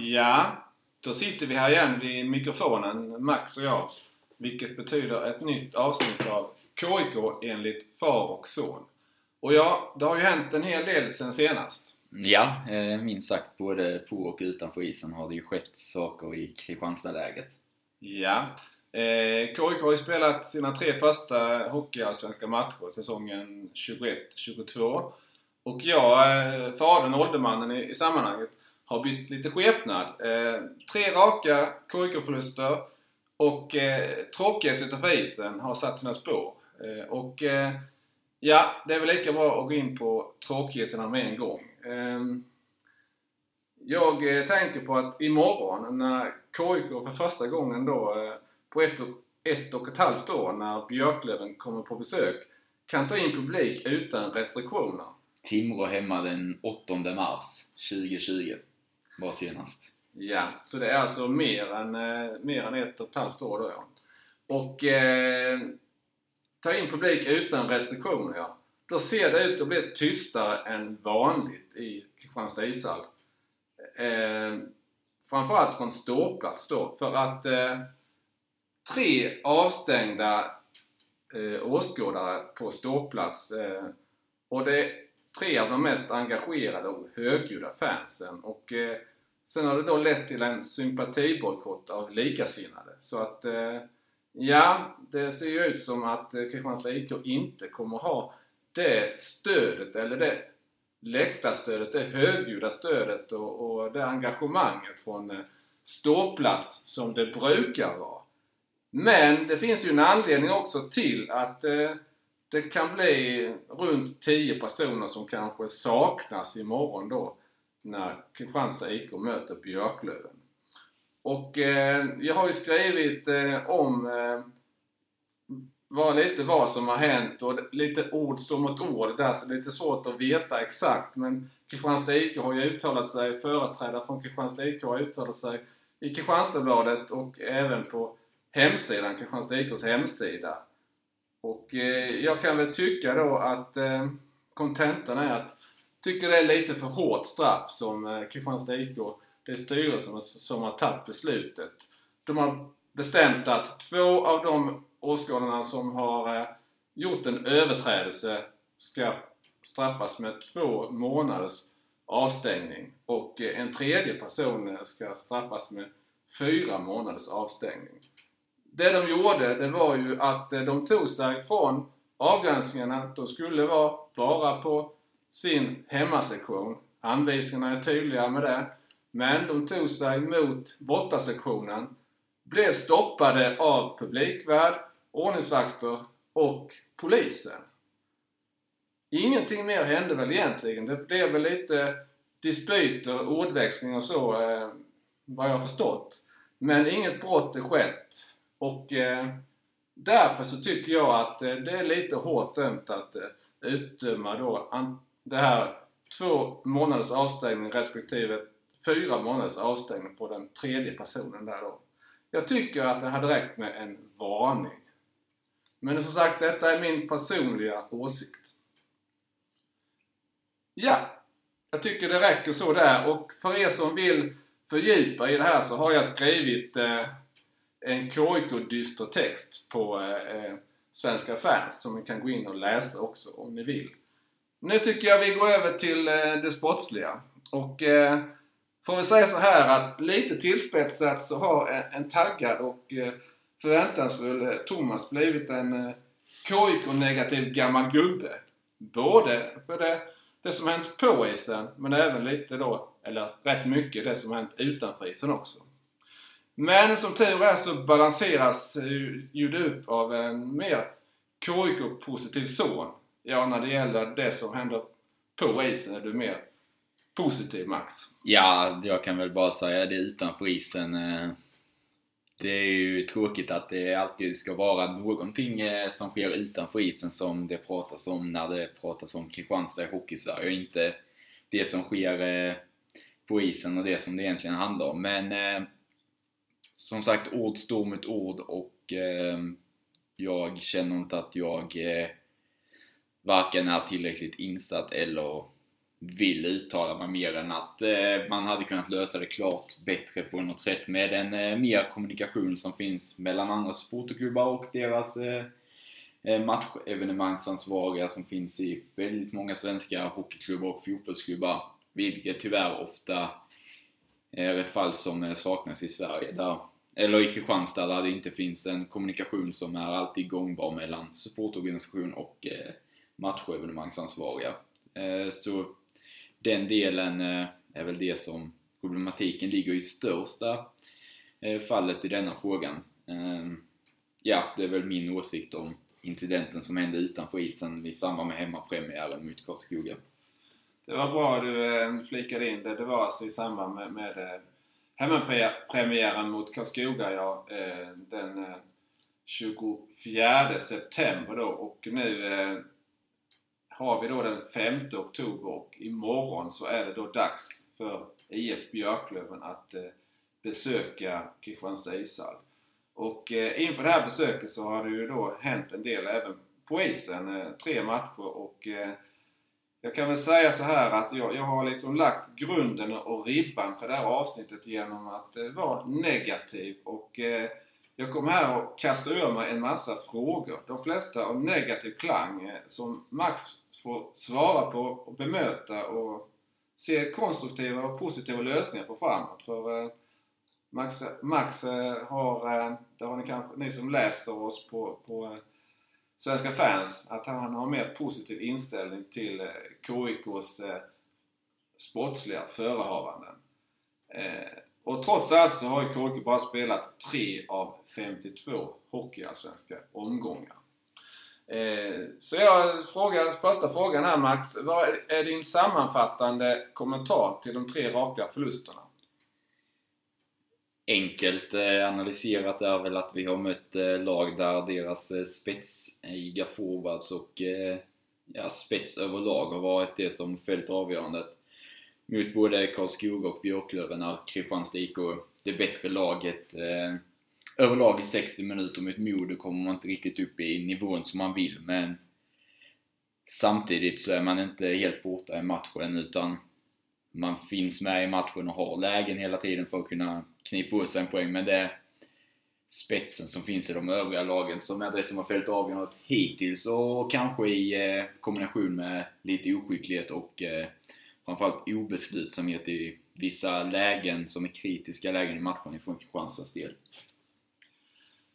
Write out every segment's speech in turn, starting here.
Ja, då sitter vi här igen vid mikrofonen, Max och jag. Vilket betyder ett nytt avsnitt av KIK enligt far och son. Och ja, det har ju hänt en hel del sen senast. Ja, eh, minst sagt både på och utanför isen har det ju skett saker i Kristianstadläget. Ja. Eh, KIK har ju spelat sina tre första hockeyallsvenska matcher säsongen 21-22. Och jag, eh, fadern, åldermannen i, i sammanhanget, har bytt lite skepnad. Eh, tre raka KIK-förluster och eh, tråkighet utanför isen har satt sina spår. Eh, och eh, ja, det är väl lika bra att gå in på tråkigheterna med en gång. Ehm, jag eh, tänker på att imorgon när KIK för första gången då eh, på ett och, ett och ett halvt år när Björklöven kommer på besök kan ta in publik utan restriktioner. Timrå hemma den 8 mars 2020 var senast. Ja, så det är alltså mer än, eh, mer än ett och ett halvt år då ja. Och eh, ta in publik utan restriktioner ja. Då ser det ut att bli tystare än vanligt i Kristianstad ishall. Eh, framförallt från ståplats då. För att eh, tre avstängda eh, åskådare på ståplats. Eh, och det är tre av de mest engagerade och högljudda fansen. Och eh, sen har det då lett till en sympatibojkott av likasinnade. Så att eh, ja, det ser ju ut som att eh, Kristianstads IK inte kommer ha det stödet eller det läktarstödet, det högljudda stödet och, och det engagemanget från eh, ståplats som det brukar vara. Men det finns ju en anledning också till att eh, det kan bli runt 10 personer som kanske saknas imorgon då när Kristianstad IK möter Björklöven. Och eh, jag har ju skrivit eh, om eh, vad, lite vad som har hänt och lite ord står mot ord där så det är lite svårt att veta exakt men Kristianstad IK har ju uttalat sig, företrädare från Kristianstad IK har uttalat sig i Kristianstadsbladet och även på hemsidan, Kristianstad IKs hemsida. Och eh, jag kan väl tycka då att eh, kontentan är att tycker det är lite för hårt straff som eh, Kristianstads Kristianstad IK, det är styrelsen som har tagit beslutet. De har bestämt att två av de åskådarna som har eh, gjort en överträdelse ska straffas med två månaders avstängning och eh, en tredje person ska straffas med fyra månaders avstängning. Det de gjorde, det var ju att de tog sig från avgränsningarna. De skulle vara bara på sin hemmasektion. Anvisningarna är tydliga med det. Men de tog sig mot bortasektionen, blev stoppade av publikvärd, ordningsvakter och polisen. Ingenting mer hände väl egentligen. Det blev väl lite dispyter, ordväxling och så, eh, vad jag har förstått. Men inget brott är skett. Och eh, därför så tycker jag att eh, det är lite hårt dömt att eh, utdöma då det här två månaders avstängning respektive fyra månaders avstängning på den tredje personen där då. Jag tycker att det hade räckt med en varning. Men som sagt, detta är min personliga åsikt. Ja, jag tycker det räcker så där och för er som vill fördjupa i det här så har jag skrivit eh, en KIK-dyster text på eh, eh, Svenska fans som ni kan gå in och läsa också om ni vill. Nu tycker jag vi går över till eh, det sportsliga. Och eh, får vi säga så här att lite tillspetsat så har en, en taggad och eh, förväntansfull eh, Thomas blivit en eh, KIK-negativ gammal gubbe. Både för det, det som hänt på isen men även lite då, eller rätt mycket, det som hänt utanför isen också. Men som tur är så balanseras ju det upp av en mer KIK-positiv son ja, när det gäller det som händer på isen är du mer positiv Max? Ja, jag kan väl bara säga det utanför isen. Eh, det är ju tråkigt att det alltid ska vara någonting eh, som sker utanför isen som det pratas om när det pratas om Kristianstad i Hockeysverige och inte det som sker eh, på isen och det som det egentligen handlar om. Men som sagt, ord står mot ord och jag känner inte att jag varken är tillräckligt insatt eller vill uttala mig mer än att eh, man hade kunnat lösa det klart bättre på något sätt med en eh, mer kommunikation som finns mellan andra supporterklubbar och deras eh, eh matchevenemangsansvariga som finns i väldigt många svenska hockeyklubbar och fotbollsklubbar. Vilket tyvärr ofta är ett fall som eh, saknas i Sverige. Där, eller i Kristianstad där det inte finns en kommunikation som är alltid gångbar mellan supportorganisation och eh, matchevenemangsansvariga. Eh, så den delen eh, är väl det som problematiken ligger i största eh, fallet i denna frågan. Ja, det är väl min åsikt om incidenten som hände utanför isen i samband med hemmapremiären mot Karlskoga. Det var bra du flikade in det. Det var alltså i samband med, med hemmapremiären mot Karlskoga, ja, den 24 september då. Och nu har vi då den 5 oktober och imorgon så är det då dags för IF Björklöven att eh, besöka Kristianstad ishall. Och eh, inför det här besöket så har det ju då hänt en del även på isen. Eh, tre matcher och jag kan väl säga så här att jag, jag har liksom lagt grunden och ribban för det här avsnittet genom att vara negativ och jag kommer här och kastar ur mig en massa frågor. De flesta av negativ klang som Max få svara på och bemöta och se konstruktiva och positiva lösningar på framåt. För eh, Max, Max eh, har, eh, det har ni kanske, ni som läser oss på, på Svenska fans, att han har mer positiv inställning till KIKs sportsliga förehavanden. Och trots allt så har ju KIK bara spelat 3 av 52 hockeyallsvenska omgångar. Eh, så jag frågar, första frågan här Max. Vad är din sammanfattande kommentar till de tre raka förlusterna? Enkelt eh, analyserat är väl att vi har mött eh, lag där deras spetsiga forwards och ja, spets överlag har varit det som fällt avgörandet. Mot både Karlskoga och Björklöven är Kristianstad IK, det bättre laget, överlag i 60 minuter mot Modo kommer man inte riktigt upp i nivån som man vill, men samtidigt så är man inte helt borta i matchen utan man finns med i matchen och har lägen hela tiden för att kunna knipa åt sig en poäng, men det är spetsen som finns i de övriga lagen som är det som har fällt avgörandet hittills och kanske i eh, kombination med lite oskicklighet och eh, framförallt obeslutsamhet i vissa lägen som är kritiska lägen i matchen ifrån Kristianstads del.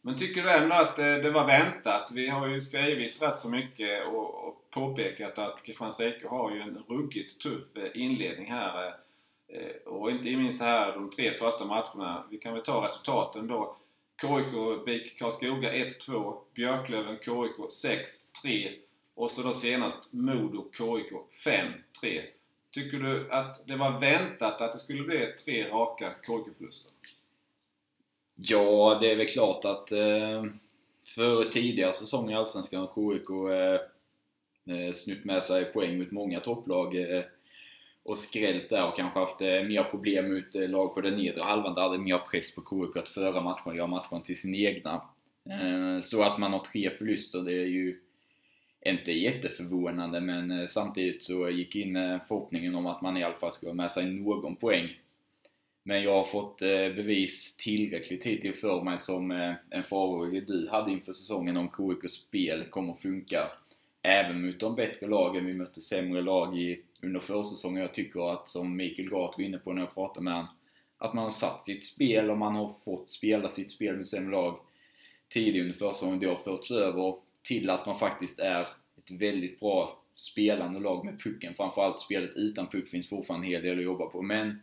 Men tycker du ändå att det, det var väntat? Vi har ju skrivit rätt så mycket och påpekat att Kristianstad IK har ju en ruggigt tuff eh, inledning här. Eh, eh, och inte minst här de tre första matcherna. Vi kan väl ta resultaten då. KIK BIK Karlskoga 1-2, Björklöven KIK 6-3 och så då senast Modo KIK 5-3. Tycker du att det var väntat att det skulle bli tre raka KIK-förluster? Ja, det är väl klart att eh, för tidigare säsonger i Allsvenskan har KIK eh, eh snutt med sig poäng mot många topplag eh, och skrällt där och kanske haft eh, mer problem mot eh, lag på den nedre halvan där hade mer press på KIK att föra matchen och göra matchen till sin egna. Eh, så att man har tre förluster, det är ju inte jätteförvånande men eh, samtidigt så gick in eh, förhoppningen om att man i alla fall skulle ha med sig någon poäng men jag har fått eh, bevis tillräckligt hittills för mig som eh, en farhåga du hade inför säsongen om KIKs spel kommer funka även mot de bättre lagen. Vi mötte sämre lag i, under försäsongen. Jag tycker att, som Mikael Gart var inne på när jag pratade med honom, att man har satt sitt spel och man har fått spela sitt spel med sämre lag tidigt under försäsongen. Det har förts över till att man faktiskt är ett väldigt bra spelande lag med pucken. Framförallt spelet utan puck finns fortfarande en hel del att jobba på. Men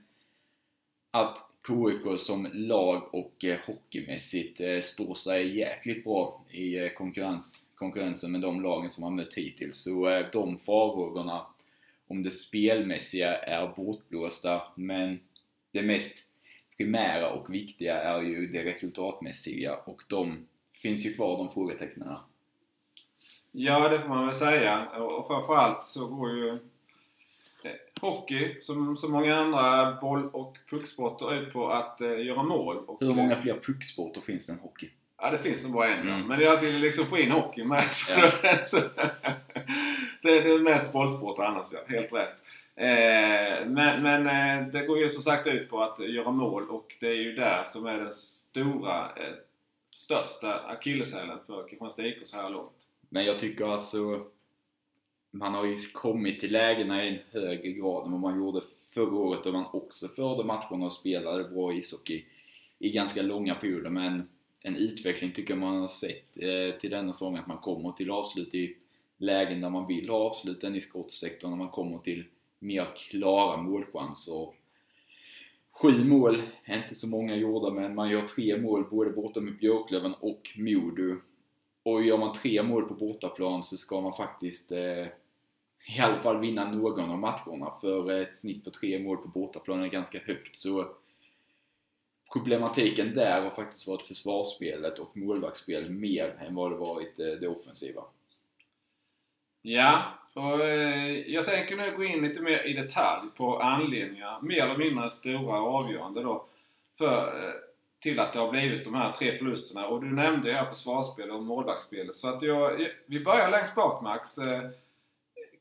att KIK som lag och eh, hockeymässigt eh, står sig jäkligt bra i eh, konkurrens, konkurrensen med de lagen som har mött hittills. Så eh, de farhågorna om det spelmässiga är bortblåsta, men det mest primära och viktiga är ju det resultatmässiga och de finns ju kvar, de frågetecknen. Ja, det får man väl säga. Och framförallt så går ju hockey, som så många andra boll och pucksporter, ut på att uh, göra mål. Och, Hur många fler pucksporter finns det än hockey? Ja, det finns nog bara en. Mm. Men jag vill liksom få in hockey med. Ja. det, är, det är mest bollsport annars, ja. Helt rätt. Eh, men, men eh, det går ju som sagt ut på att göra mål och det är ju där som är den stora, eh, största akilleshälen för Kristianstad IK så här långt. Men jag tycker alltså man har ju kommit till lägena i en högre grad än vad man gjorde förra året då man också förde matcherna och spelade bra ishockey i ganska långa perioder men en utveckling tycker jag man har sett eh, till denna säsong att man kommer till avslut i lägen där man vill ha avsluten i skottsektorn när man kommer till mer klara målchanser. Sju mål inte så många gjorda men man gör tre mål både borta med Björklöven och Modo. Och gör man tre mål på bortaplan så ska man faktiskt eh, i alla fall vinna någon av matcherna för ett snitt på tre mål på bortaplan är ganska högt så problematiken där har faktiskt varit försvarsspelet och målvaktsspelet mer än vad det varit eh, det offensiva. Ja, och eh, jag tänker nu gå in lite mer i detalj på anledningar, mer eller mindre stora och avgörande då, för, eh, till att det har blivit de här tre förlusterna. Och du nämnde ju här försvarsspelet och målvaktsspelet. Så att jag, vi börjar längst bak Max.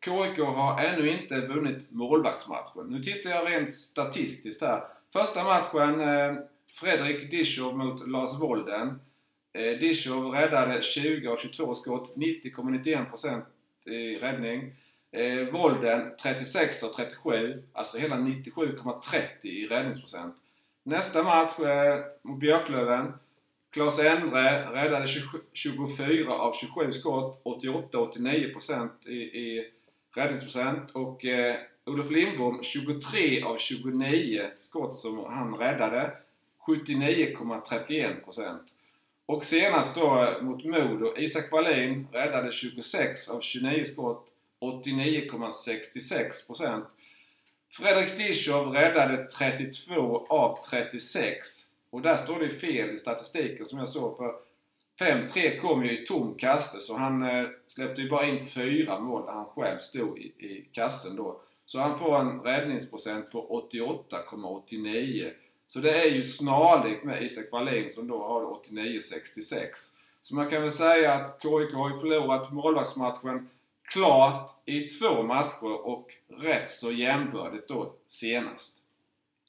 KIK har ännu inte vunnit målvaktsmatchen. Nu tittar jag rent statistiskt här. Första matchen eh, Fredrik Dischow mot Lars Wolden. Eh, Dischow räddade 20 av 22 skott, 90,91% i räddning. Eh, Wolden 36 av 37, alltså hela 97,30 i räddningsprocent. Nästa match eh, mot Björklöven. Klas Endre räddade 24 av 27 skott, 88-89% i, i räddningsprocent. Och eh, Olof Lindbom 23 av 29 skott som han räddade. 79,31%. Och senast då eh, mot Modo, Isak Wallin räddade 26 av 29 skott, 89,66%. Fredrik Dischow räddade 32 av 36. Och där står det fel i statistiken som jag såg för 5-3 kom ju i tom kasse så han eh, släppte ju bara in fyra mål när han själv stod i, i kassen då. Så han får en räddningsprocent på 88,89. Så det är ju snarlikt med Isak Wallin som då har 89,66. Så man kan väl säga att KIK har ju förlorat målvaktsmatchen klart i två matcher och rätt så jämbördigt då senast.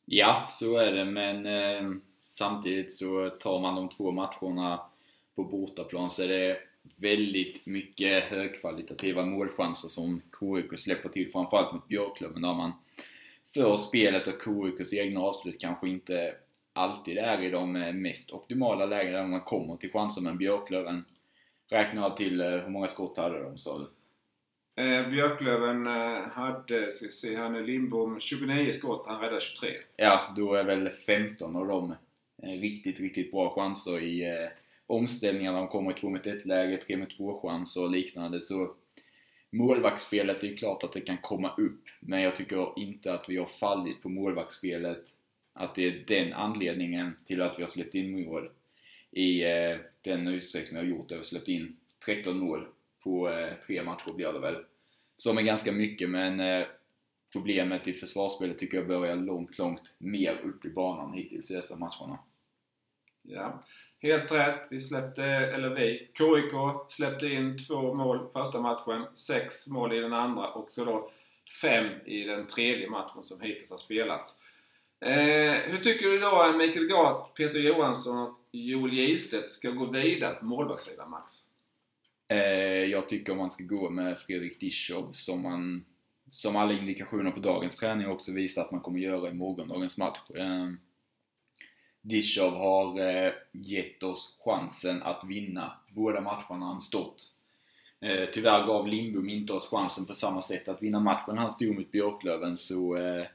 Ja, så är det men eh, samtidigt så tar man de två matcherna på bortaplan så är det väldigt mycket högkvalitativa målchanser som KIK släpper till, framförallt mot Björklöven där man för spelet och KIKs egna avslut kanske inte alltid är i de mest optimala lägena där man kommer till chanser, men Björklöven räknar till eh, hur många skott hade de sa du? Eh, Björklöven eh, hade, ska vi se här nu, Lindbom 29 skott, han räddade 23. Ja, då är väl 15 av dem eh, riktigt, riktigt bra chanser i eh, omställningar. De kommer i 2 mot 1 läge, 3 mot 2 chanser och liknande. Så målvaktsspelet, är klart att det kan komma upp. Men jag tycker inte att vi har fallit på målvaktsspelet. Att det är den anledningen till att vi har släppt in mål i eh, den utsträckning vi har gjort. där Vi har släppt in 13 mål på eh, tre matcher blir det väl. Som är ganska mycket men eh, problemet i försvarsspelet tycker jag börjar långt, långt mer upp i banan hittills i dessa matcherna. Ja. Helt rätt. Vi släppte, eller vi, KIK släppte in två mål första matchen, sex mål i den andra och så då fem i den tredje matchen som hittills har spelats. Eh, hur tycker du då att Mikael Gart, Peter Johansson och Joel Gistedt ska gå vidare på målvaktssidan, Max? Eh, jag tycker man ska gå med Fredrik Dishov som man som alla indikationer på dagens träning också visar att man kommer göra i morgondagens match. Eh, Dischow har eh, gett oss chansen att vinna båda matcherna han stått. Eh, tyvärr gav Lindbom inte oss chansen på samma sätt att vinna matchen han stod mot Björklöven så eh,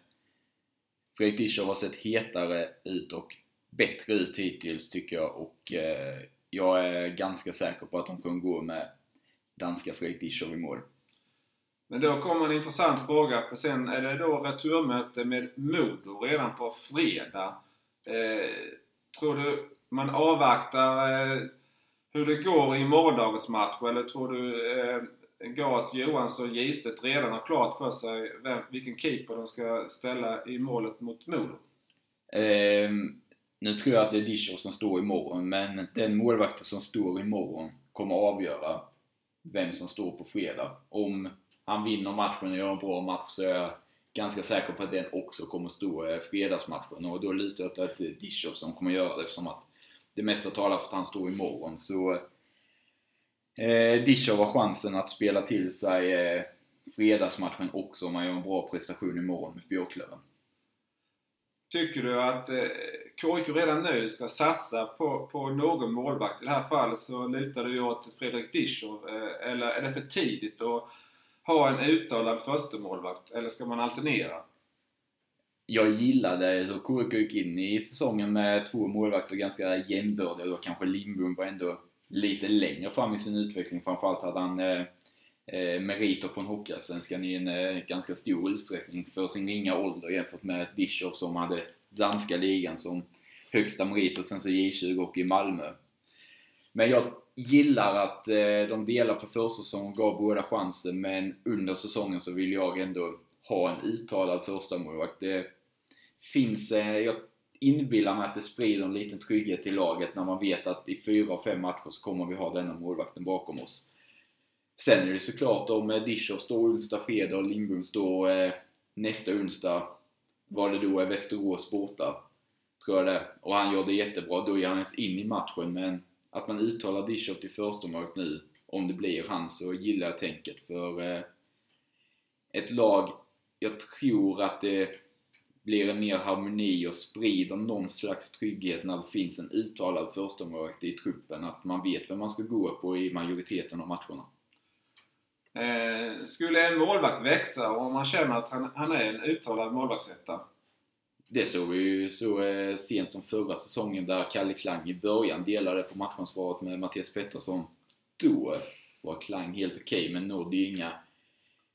Fredrik Dischow har sett hetare ut och bättre ut hittills tycker jag och eh, jag är ganska säker på att de kommer gå med danska Fredrik Dischow i mål. Men då kommer en intressant fråga för sen är det då returmöte med Modo redan på fredag. Eh, tror du man avvaktar eh, hur det går i morgondagens match eller tror du eh, Gat, Johansson och Gistedt redan har klart för sig vem, vilken keeper de ska ställa i målet mot Modo? Eh, nu tror jag att det är Discher som står imorgon, men den målvakten som står imorgon kommer att avgöra vem som står på fredag. Om han vinner matchen och gör en bra match så är jag ganska säker på att den också kommer stå i fredagsmatchen och då lutar jag åt att det är som kommer göra det eftersom att det mesta talar för att han står imorgon. Så eh, Dishov har chansen att spela till sig eh, fredagsmatchen också om han gör en bra prestation imorgon mot Björklöven. Tycker du att eh, KIK redan nu ska satsa på, på någon målvakt? I det här fallet så lutar du åt Fredrik Dishov. Eh, eller är det för tidigt Och, ha en uttalad förstemålvakt Eller ska man alternera? Jag gillade hur KIK gick in i säsongen med två målvakter ganska jämnbördiga. Då kanske Lindbom var ändå lite längre fram i sin utveckling. Framförallt hade han eh, eh, meriter från Hockeyallsvenskan i en eh, ganska stor utsträckning för sin ringa ålder jämfört med Dischow som hade danska ligan som högsta merit och sen så J20 och i Malmö. Men jag gillar att eh, de delar på försäsongen och gav båda chansen men under säsongen så vill jag ändå ha en uttalad första målvakt. Det finns, eh, jag inbillar mig att det sprider en liten trygghet till laget när man vet att i fyra av fem matcher så kommer vi ha denna målvakten bakom oss. Sen är det såklart om eh, står onsdag, fredag och Lindbom står eh, nästa onsdag, vad det då är Västerås borta, tror jag det Och han gör det jättebra, då ger han ens in i matchen. Men att man uttalar Dischow till förstemålet nu, om det blir han, så gillar jag tänket. För eh, ett lag, jag tror att det blir en mer harmoni och sprider någon slags trygghet när det finns en uttalad förstemålvakt i truppen. Att man vet vem man ska gå på i majoriteten av matcherna. Eh, skulle en målvakt växa och man känner att han, han är en uttalad målvaktsetta? Det såg vi ju så eh, sent som förra säsongen där Kalle Klang i början delade på matchansvaret med Mattias Pettersson. Då var Klang helt okej, okay, men nådde ju inga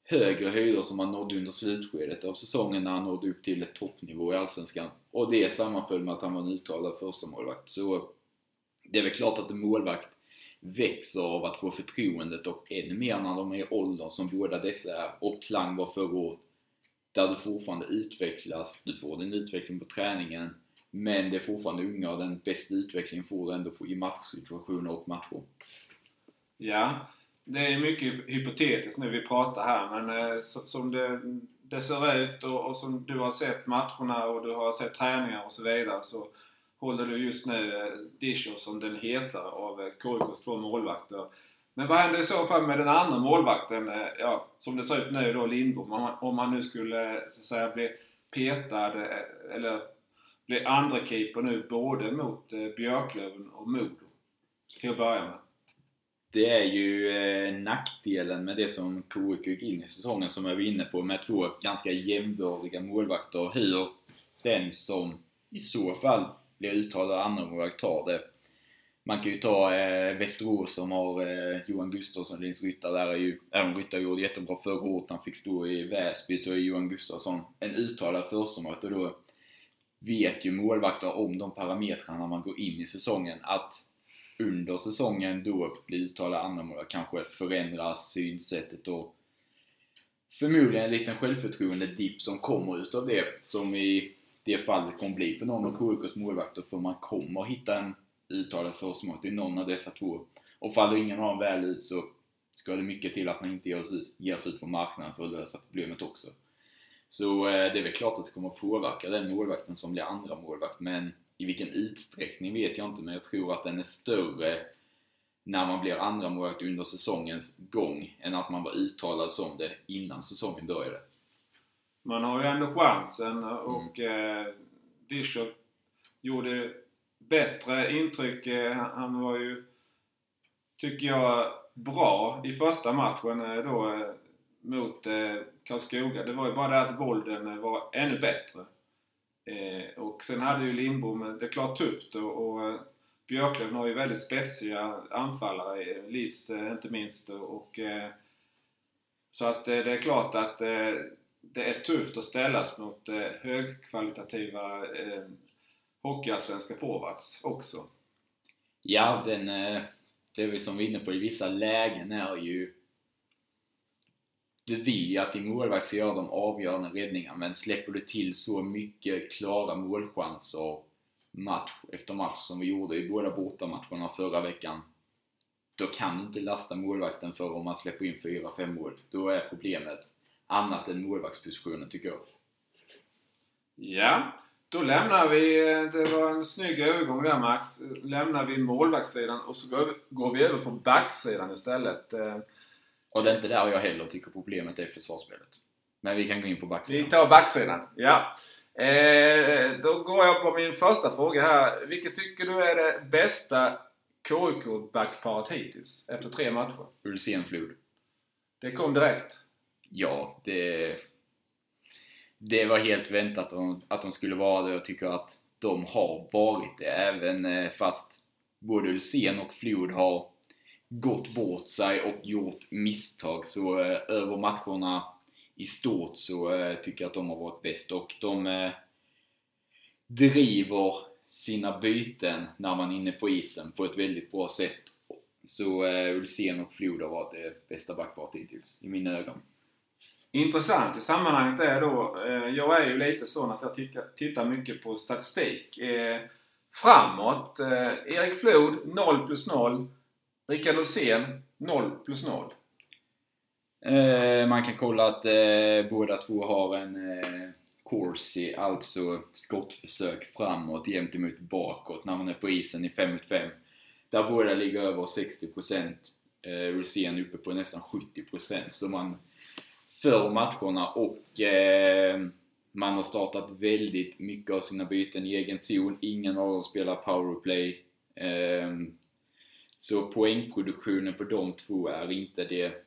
högre höjder som han nådde under slutskedet av säsongen när han nådde upp till ett toppnivå i Allsvenskan. Och det sammanföll med att han var en uttalad första målvakt. Så det är väl klart att en målvakt växer av att få förtroendet och ännu mer när de är i åldern som båda dessa är och Klang var förra året. Där du fortfarande utvecklas, du får din utveckling på träningen men det är fortfarande unga och den bästa utvecklingen får du ändå på, i matchsituationer och matcher. Ja, det är mycket hypotetiskt nu vi pratar här men eh, som det, det ser ut och, och, som du har sett matcherna och du har sett träningar och så vidare så håller du just nu eh, Disho som den heter av eh, KIKs två målvakter. Men vad händer i så fall med den andra målvakten, eh, ja, som det ser ut nu då, Lindbom, om han nu skulle så att säga bli petad eh, eller bli andra keeper nu både mot eh, Björklöven och Modo? Till att börja med. Det är ju eh, nackdelen med det som KIK gick in i säsongen som jag var inne på med två ganska jämbördiga målvakter. Hur den som i så fall blir uttalad andramålvakt tar det. Man kan ju ta eh, Västerås som har eh, Johan Gustafsson, Linus Ryttar. Där är ju, även Ryttar gjorde jättebra förra året. Han fick stå i Väsby så är Johan Gustafsson en uttalad förstemålvakt och då vet ju målvakter om de parametrarna när man går in i säsongen att under säsongen då blir uttalad andramålvakt kanske förändras synsättet och förmodligen en liten självförtroende-dipp som kommer utav det som i det fallet kommer bli för någon av KIKs målvakter. För man kommer hitta en uttalad förstemål i någon av dessa två. Och faller ingen av dem väl ut så ska det mycket till att man inte ger sig ut, ger sig ut på marknaden för att lösa problemet också. Så eh, det är väl klart att det kommer att påverka den målvakten som blir andra målvakt men i vilken utsträckning vet jag inte men jag tror att den är större när man blir andra målvakt under säsongens gång än att man var uttalad som det innan säsongen började man har ju ändå chansen och mm. eh, Dischow gjorde bättre intryck. Eh, han var ju, tycker jag, bra i första matchen eh, då eh, mot Karlskoga. Det var ju bara det att volden var ännu bättre. Och sen hade ju Lindbom det är klart tufft och, Björklund har ju väldigt spetsiga anfallare, List inte minst. Och, så att det är klart att det är tufft att ställas mot högkvalitativa hockeyallsvenska forwards också. Ja, den, eh, det är vi som vi är inne på i vissa lägen är ju du vill ju att din målvakt ska göra de avgörande räddningarna men släpper du till så mycket klara målchanser match efter match som vi gjorde i båda bortamatcherna förra veckan då kan du inte lasta målvakten för om man släpper in 4-5 mål. Då är problemet annat än målvaktspositionen tycker jag. Ja, då lämnar vi, det var en snygg övergång där Max, lämnar vi målvaktssidan och så går vi, går vi över på backsidan istället. Och det är inte där jag heller tycker problemet är försvarsspelet. Men vi kan gå in på Vi backsidan. tar backsidan, ja. Eh, då går jag på min första fråga här. Vilket tycker du är det bästa KIK backparet hittills? Efter tre matcher. Ulsén Flod. Det kom direkt. Ja, det... Det var helt väntat om- att de skulle vara det. Jag tycker att de har varit det. Även eh, fast både Ulsén och Flod har gått bort sig och gjort misstag så eh, över matcherna i stort så eh, tycker jag att de har varit bäst. Och de eh, driver sina byten när man är inne på isen på ett väldigt bra sätt. Så eh, Ulsén och Flod har varit det bästa backparet hittills, i mina ögon. Intressant i sammanhanget är då, eh, jag är ju lite sån att jag tittar, tittar mycket på statistik. Eh, framåt, eh, Erik Flod 0 plus 0. Rickard Olsén 0 plus 0. Eh, man kan kolla att eh, båda två har en eh, Corsi, alltså skottförsök framåt jämt emot bakåt när man är på isen i 5 mot 5. Där båda ligger över 60%. Eh, Rosén uppe på nästan 70% så man för matcherna och eh, man har startat väldigt mycket av sina byten i egen zon. Ingen av dem spelar powerplay. Eh, så poängproduktionen på de två är inte det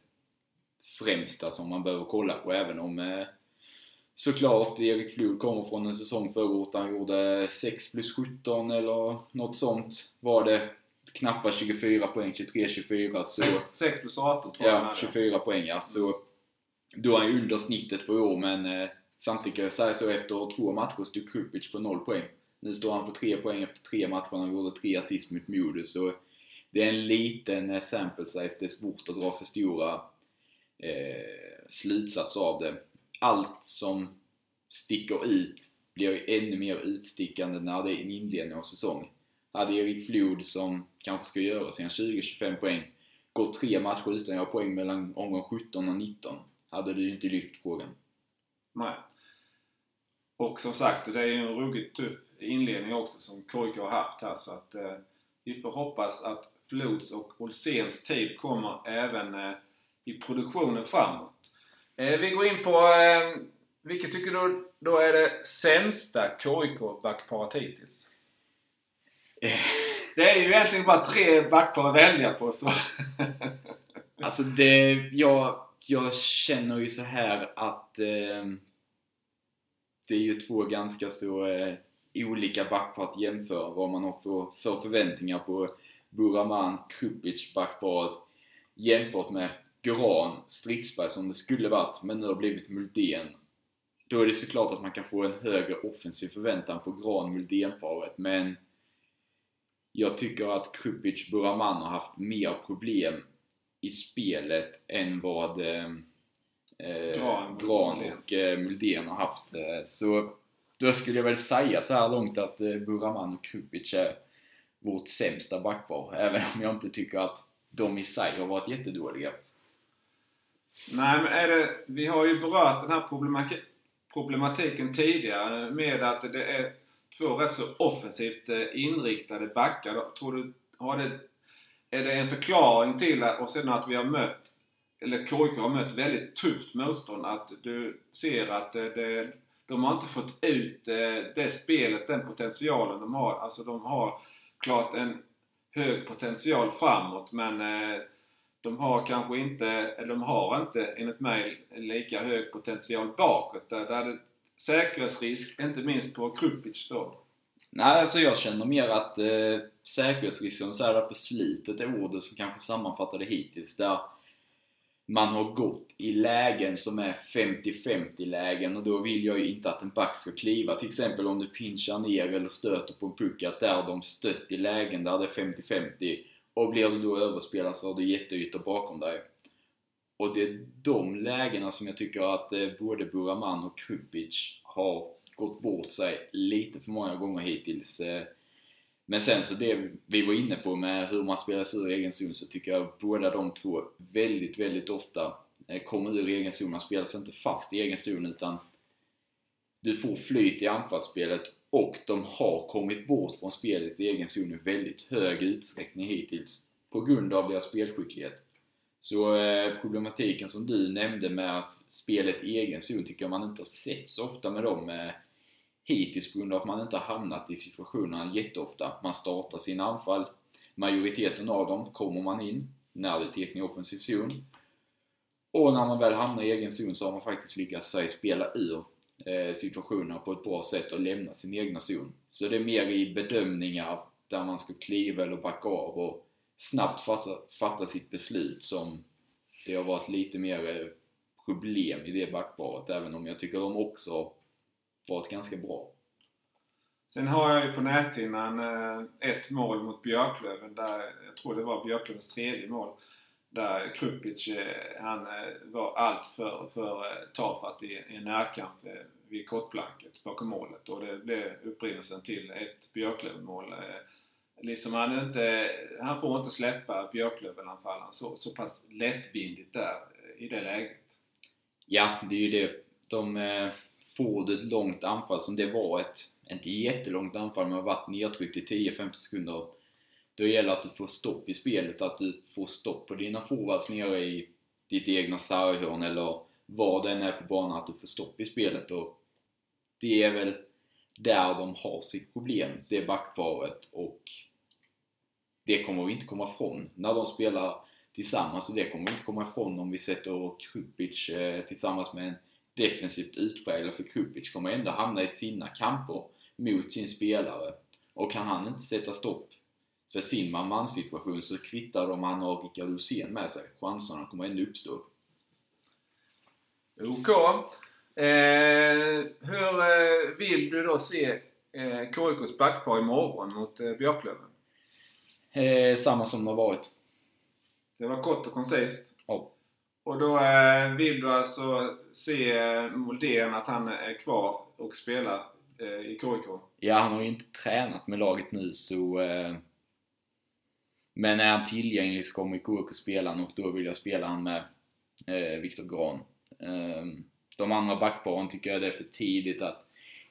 främsta som man behöver kolla på även om eh, såklart Erik Flod kommer från en säsong förra året han gjorde 6 plus 17 eller något sånt var det. Knappt 24 poäng, 23-24 så 6 plus 18 tror jag Ja, hade. 24 poäng ja. Så då är han ju under snittet för i år men eh, samtidigt kan jag säga så efter två matcher stod Krupic på 0 poäng. Nu står han på 3 poäng efter tre matcher. Han gjorde tre assist mot Modo så det är en liten eh, sample size. Det är svårt att dra för stora eh, slutsatser av det. Allt som sticker ut blir ännu mer utstickande när det är en inledning av säsong. Hade Erik Flod som kanske ska göra sina 20-25 poäng gått tre matcher utan att göra poäng mellan omgång 17 och 19 hade du inte lyft frågan. Nej. Och som sagt, det är ju en ruggigt tuff inledning också som KIK har haft här så att eh, vi får hoppas att Flods och Olséns tid kommer även eh, i produktionen framåt. Eh, vi går in på eh, vilket tycker du då är det sämsta KIK backparet hittills? Det är ju egentligen bara tre backpar att välja på så... Alltså det, jag, jag känner ju så här att eh, det är ju två ganska så eh, olika backpar att jämföra vad man har för, för förväntningar på Buraman, Krupic backparet jämfört med Gran, Stridsberg som det skulle varit men nu har blivit Muldén. Då är det såklart att man kan få en högre offensiv förväntan på Gran-Muldén-paret men jag tycker att Krupic Buraman har haft mer problem i spelet än vad eh, eh, Gran Gran, och eh, Muldén har haft. Eh, så då skulle jag väl säga så här långt att eh, Buraman och Krupic är vårt sämsta backpar. Även om jag inte tycker att de i sig har varit jättedåliga. Nej, men är det, vi har ju berört den här problemati- problematiken tidigare med att det är två rätt så offensivt eh, inriktade backar. Tror du, har det, är det en förklaring till att, och sen att vi har mött, eller KIK har mött väldigt tufft motstånd, att du ser att eh, det, de har inte fått ut eh, det spelet, den potentialen de har. Alltså de har klart en hög potential framåt men eh, de har kanske inte, eller de har inte enligt mig en lika hög potential bakåt. Där, där det säkerhetsrisk, inte minst på Krupic då. Nej, alltså jag känner mer att eh, säkerhetsrisken, så är det på slitet är ordet som kanske sammanfattar det hittills. Där man har gått i lägen som är 50-50 lägen och då vill jag ju inte att en back ska kliva. Till exempel om du pinchar ner eller stöter på en puck, att där de stött i lägen där det är 50-50 och blir du då överspelad så har du jätteytor bakom dig. Och det är de lägena som jag tycker att eh, både Buraman och Krupic har gått bort sig lite för många gånger hittills. Eh, men sen så det vi var inne på med hur man spelar sig ur egen zon så tycker jag båda de två väldigt, väldigt ofta eh, kommer ur egen zon. Man spelar sig inte fast i egen zon utan du får flyt i anfallsspelet och de har kommit bort från spelet i egen zon i väldigt hög utsträckning hittills på grund av deras spelskicklighet. Så eh, problematiken som du nämnde med spelet i egen zon tycker jag man inte har sett så ofta med dem eh, hittills på grund av att man inte har hamnat i situationerna jätteofta. Man startar sina anfall, majoriteten av dem kommer man in när det är offensiv zon. Och när man väl hamnar i egen zon så har man faktiskt lyckats sig spela ur eh, situationerna på ett bra sätt och lämna sin egna zon. Så det är mer i bedömningar där man ska kliva eller backa av och snabbt fatta, fatta sitt beslut som det har varit lite mer eh, problem i det backparet även om jag tycker de också varit ganska bra. Sen har jag ju på näthinnan eh, ett mål mot Björklöven där, jag tror det var Björklövens tredje mål. Där Krupic, eh, han var allt för, för tafatt i, i en närkamp vid kortplanket bakom målet och det blev upprinnelsen till ett Björklöven-mål. Liksom han, inte, han får inte släppa Björklöven-anfallaren så, så pass lättvindigt där i det läget. Ja, det är ju det. De Får du ett långt anfall som det var ett, inte jättelångt anfall men varit nedtryckt i 10-15 sekunder. Då gäller det att du får stopp i spelet, att du får stopp på dina forwards nere i ditt egna sarghörn eller var det än är på banan, att du får stopp i spelet. Och det är väl där de har sitt problem, det backparet och det kommer vi inte komma ifrån när de spelar tillsammans och det kommer vi inte komma ifrån om vi sätter Krupic eh, tillsammans med en defensivt utpräglad för Krupic kommer ändå hamna i sina kamper mot sin spelare och kan han inte sätta stopp för sin man situation så kvittar de om han har Rickard Rosén med sig. Chanserna kommer ändå uppstå. OK. Eh, hur eh, vill du då se eh, KIKs backpar imorgon mot eh, Björklöven? Eh, samma som det har varit. Det var kort och koncist. Ja. Och då eh, vill du alltså se eh, Moldén att han är kvar och spelar eh, i KIK? Ja, han har ju inte tränat med laget nu så... Eh, men är han tillgänglig så kommer KIK spela och då vill jag spela han med Viktor Gran. Ehm, de andra backparen tycker jag det är för tidigt att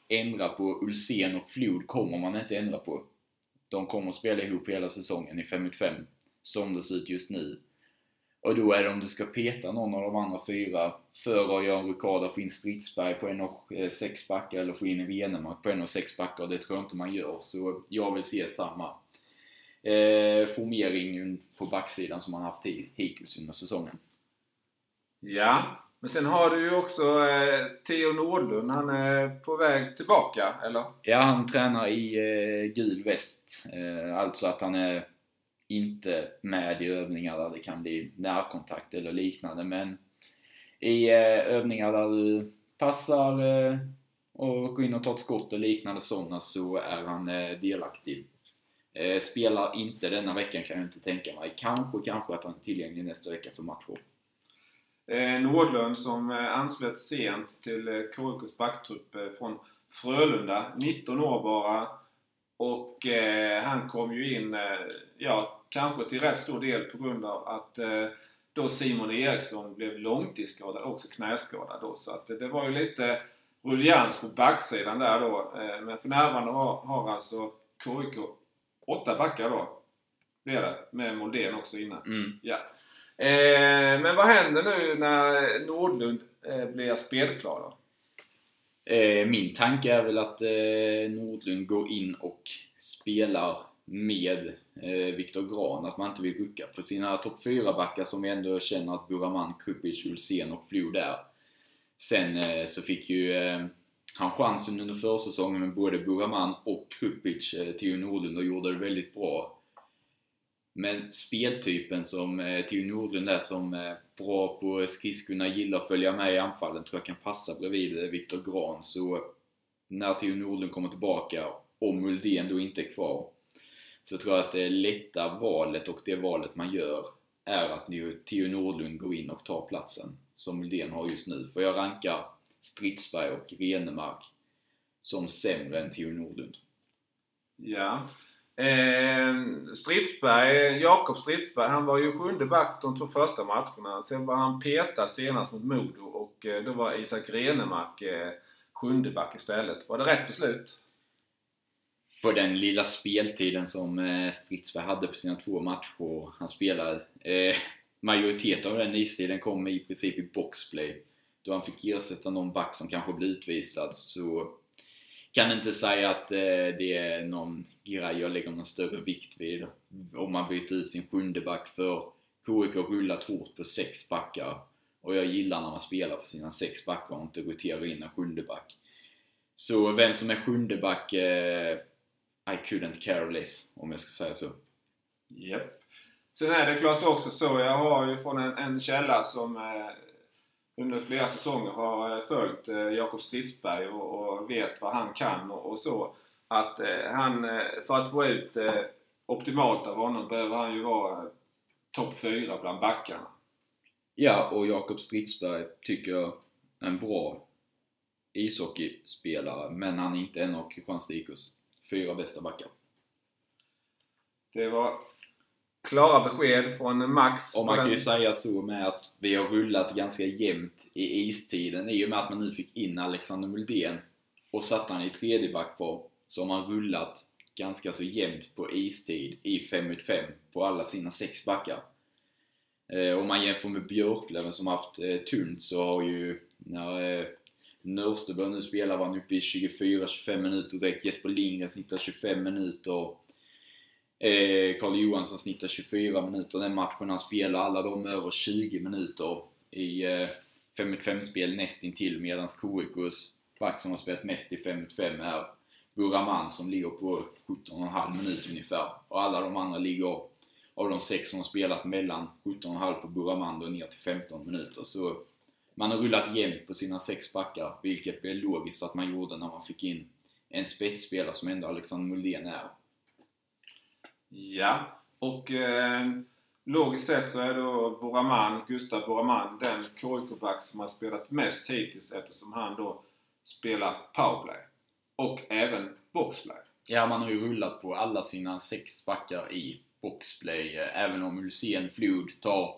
ändra på. Ulsen och Flod kommer man inte ändra på. De kommer att spela ihop hela säsongen i 5 mot 5 som det ser ut just nu. Och då är det om du ska peta någon av de andra fyra för att göra en rokad och få in Stridsberg på en och eh, sex backar eller få in Venemark på en och sex backar och det tror jag inte man gör. Så jag vill se samma eh, formering på backsidan som man haft hittills under säsongen. Ja, men sen har du ju också eh, Theo Nordlund. Han är på väg tillbaka, eller? Ja, han tränar i eh, gul väst. Eh, alltså att han är inte med i övningar där det kan bli närkontakt eller liknande. Men i eh, övningar där du passar eh, och går in och tar ett skott och liknande sådana så är han eh, delaktig. Eh, spelar inte denna veckan kan jag inte tänka mig. Kanske, kanske att han är tillgänglig nästa vecka för matcher. Eh, Nordlund som eh, anslöt sent till eh, KIKs backtrupp eh, från Frölunda. 19 år bara. Och eh, han kom ju in, eh, ja, kanske till rätt stor del på grund av att eh, då Simon Eriksson blev långtidsskadad, också knäskadad då. Så att det var ju lite rullians på backsidan där då. men för närvarande har, har alltså KIK åtta backar då. Blir det. Med Moldén också innan. Mm. Ja. Eh, men vad händer nu när Nordlund eh, blir spelklar då? Eh, min tanke är väl att eh, Nordlund går in och spelar med eh, Viktor Gran. Att man inte vill rucka på sina topp 4-backar som vi ändå känner att Buraman, Krupic, Ulsen och Flo där. Sen eh, så fick ju eh, han chansen under försäsongen med både Buraman och Krupic eh, till Nordlund och gjorde det väldigt bra. Men speltypen som eh, Theo Nordlund är som är bra på skridskorna, gillar att följa med i anfallen, tror jag kan passa bredvid eh, Viktor Gran. Så eh, när Theo Nordlund kommer tillbaka, om Uldén då inte är kvar, så tror jag att det lätta valet och det valet man gör är att Theo Nordlund går in och tar platsen som Uldén har just nu. För jag rankar Stridsberg och Renemark som sämre än Theo Nordlund. Ja. Eh, Stridsberg, Jakob Stridsberg, han var ju sjunde back de två första matcherna. Sen var han petad senast mot Modo och eh, då var Isak Renemark eh, sjunde back istället. Var det rätt beslut? På den lilla speltiden som eh, Stridsberg hade på sina två matcher han spelade. Eh, majoriteten av den istiden kom i princip i boxplay. Då han fick ersätta någon back som kanske blev utvisad. Så kan inte säga att eh, det är någon grej jag lägger någon större vikt vid. Om man byter ut sin sjunde back för KIK har rullat hårt på sex backar. Och jag gillar när man spelar för sina sex backar och inte roterar in en sjunde back. Så vem som är sjunde back, eh, I couldn't care less, om jag ska säga så. Japp. Yep. Sen är det klart också så, jag har ju från en, en källa som eh, under flera säsonger har följt eh, Jakob Stridsberg och, vet vad han kan och, så. Att eh, han, eh, för att få ut optimalt av honom behöver han ju vara topp 4 bland backarna. Ja, och Jakob Stridsberg tycker jag är en bra ishockeyspelare, men han är inte en av Kristianstad IKs fyra bästa backar. Det var klara besked från Max. Och man kan ju säga så med att vi har rullat ganska jämnt i istiden i och med att man nu fick in Alexander Muldén och satt han i tredje back på så har man rullat ganska så jämnt på istid i 5 mot 5 på alla sina sex backar. Eh, om man jämför med Björklöven som haft eh, tunt så har ju när eh, Nörstebö nu spelar var han uppe i 24-25 minuter direkt. Jesper Lindgren snittar 25 minuter. Eh, Karl Johansson snittar 24 minuter den matchen han spelar. Alla de över 20 minuter i eh, 5 mot 5 spel nästintill medan KIKs back som har spelat mest i 5 mot 5 är Buraman som ligger på 17,5 minuter ungefär. Och alla de andra ligger av de sex som har spelat mellan 17,5 på Buraman och ner till 15 minuter. Så man har rullat jämnt på sina sex backar, vilket blev logiskt att man gjorde när man fick in en spetsspelare som ändå Alexander Muldén är. Ja, och eh, logiskt sett så är då Boraman, Gustav Boraman den KIK-back som har spelat mest hittills eftersom han då spelar powerplay. Och även boxplay. Ja, man har ju rullat på alla sina sex backar i boxplay. Eh, även om Hussein Flod tar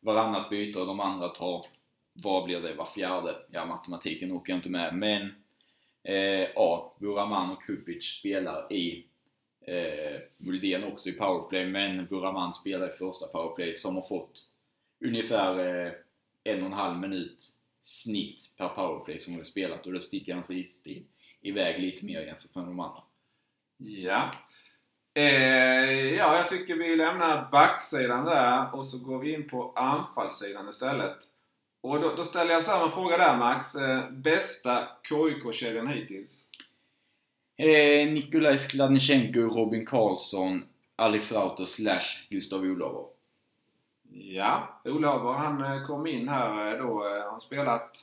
varannat byte och de andra tar, vad blir det, var fjärde? Ja, matematiken åker jag inte med. Men eh, ja, Buraman och Kupic spelar i eh, Muldén också i powerplay, men Buraman spelar i första powerplay som har fått ungefär eh, en och en halv minut snitt per powerplay som har spelat och då sticker hans istid iväg lite mer jämfört med de andra. Ja. Eh, ja, jag tycker vi lämnar backsidan där och så går vi in på anfallssidan istället. Och då, då ställer jag samma fråga där Max. Eh, bästa KIK-kedjan hittills? Eh, Nikolaj Skladnichenko, Robin Karlsson, Alex Rauter slash Gustav Olaver. Ja, Olaver han eh, kom in här eh, då. Han spelat...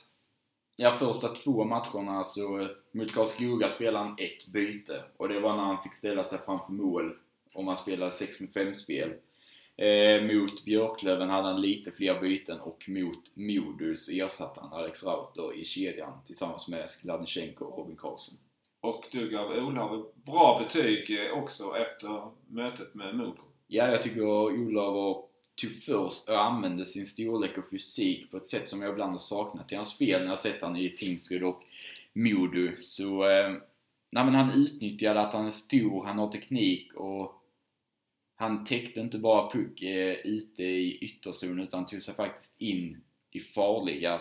Ja, första två matcherna så mot Karlskoga spelade han ett byte. Och det var när han fick ställa sig framför mål. Om han spelade 6 mot 5 spel. Eh, mot Björklöven hade han lite fler byten och mot Modus ersatte han Alex Rauter i kedjan tillsammans med Skladnichenko och Robin Karlsson. Och du gav Olav bra betyg eh, också efter mötet med Modo. Ja, jag tycker Olav tog typ först och använde sin storlek och fysik på ett sätt som jag ibland har saknat i hans spel när jag sett honom i Tingsryd och Modo. Så, eh, nej, men han utnyttjade att han är stor, han har teknik och han täckte inte bara puck eh, ute i ytterzonen utan tog sig faktiskt in i farliga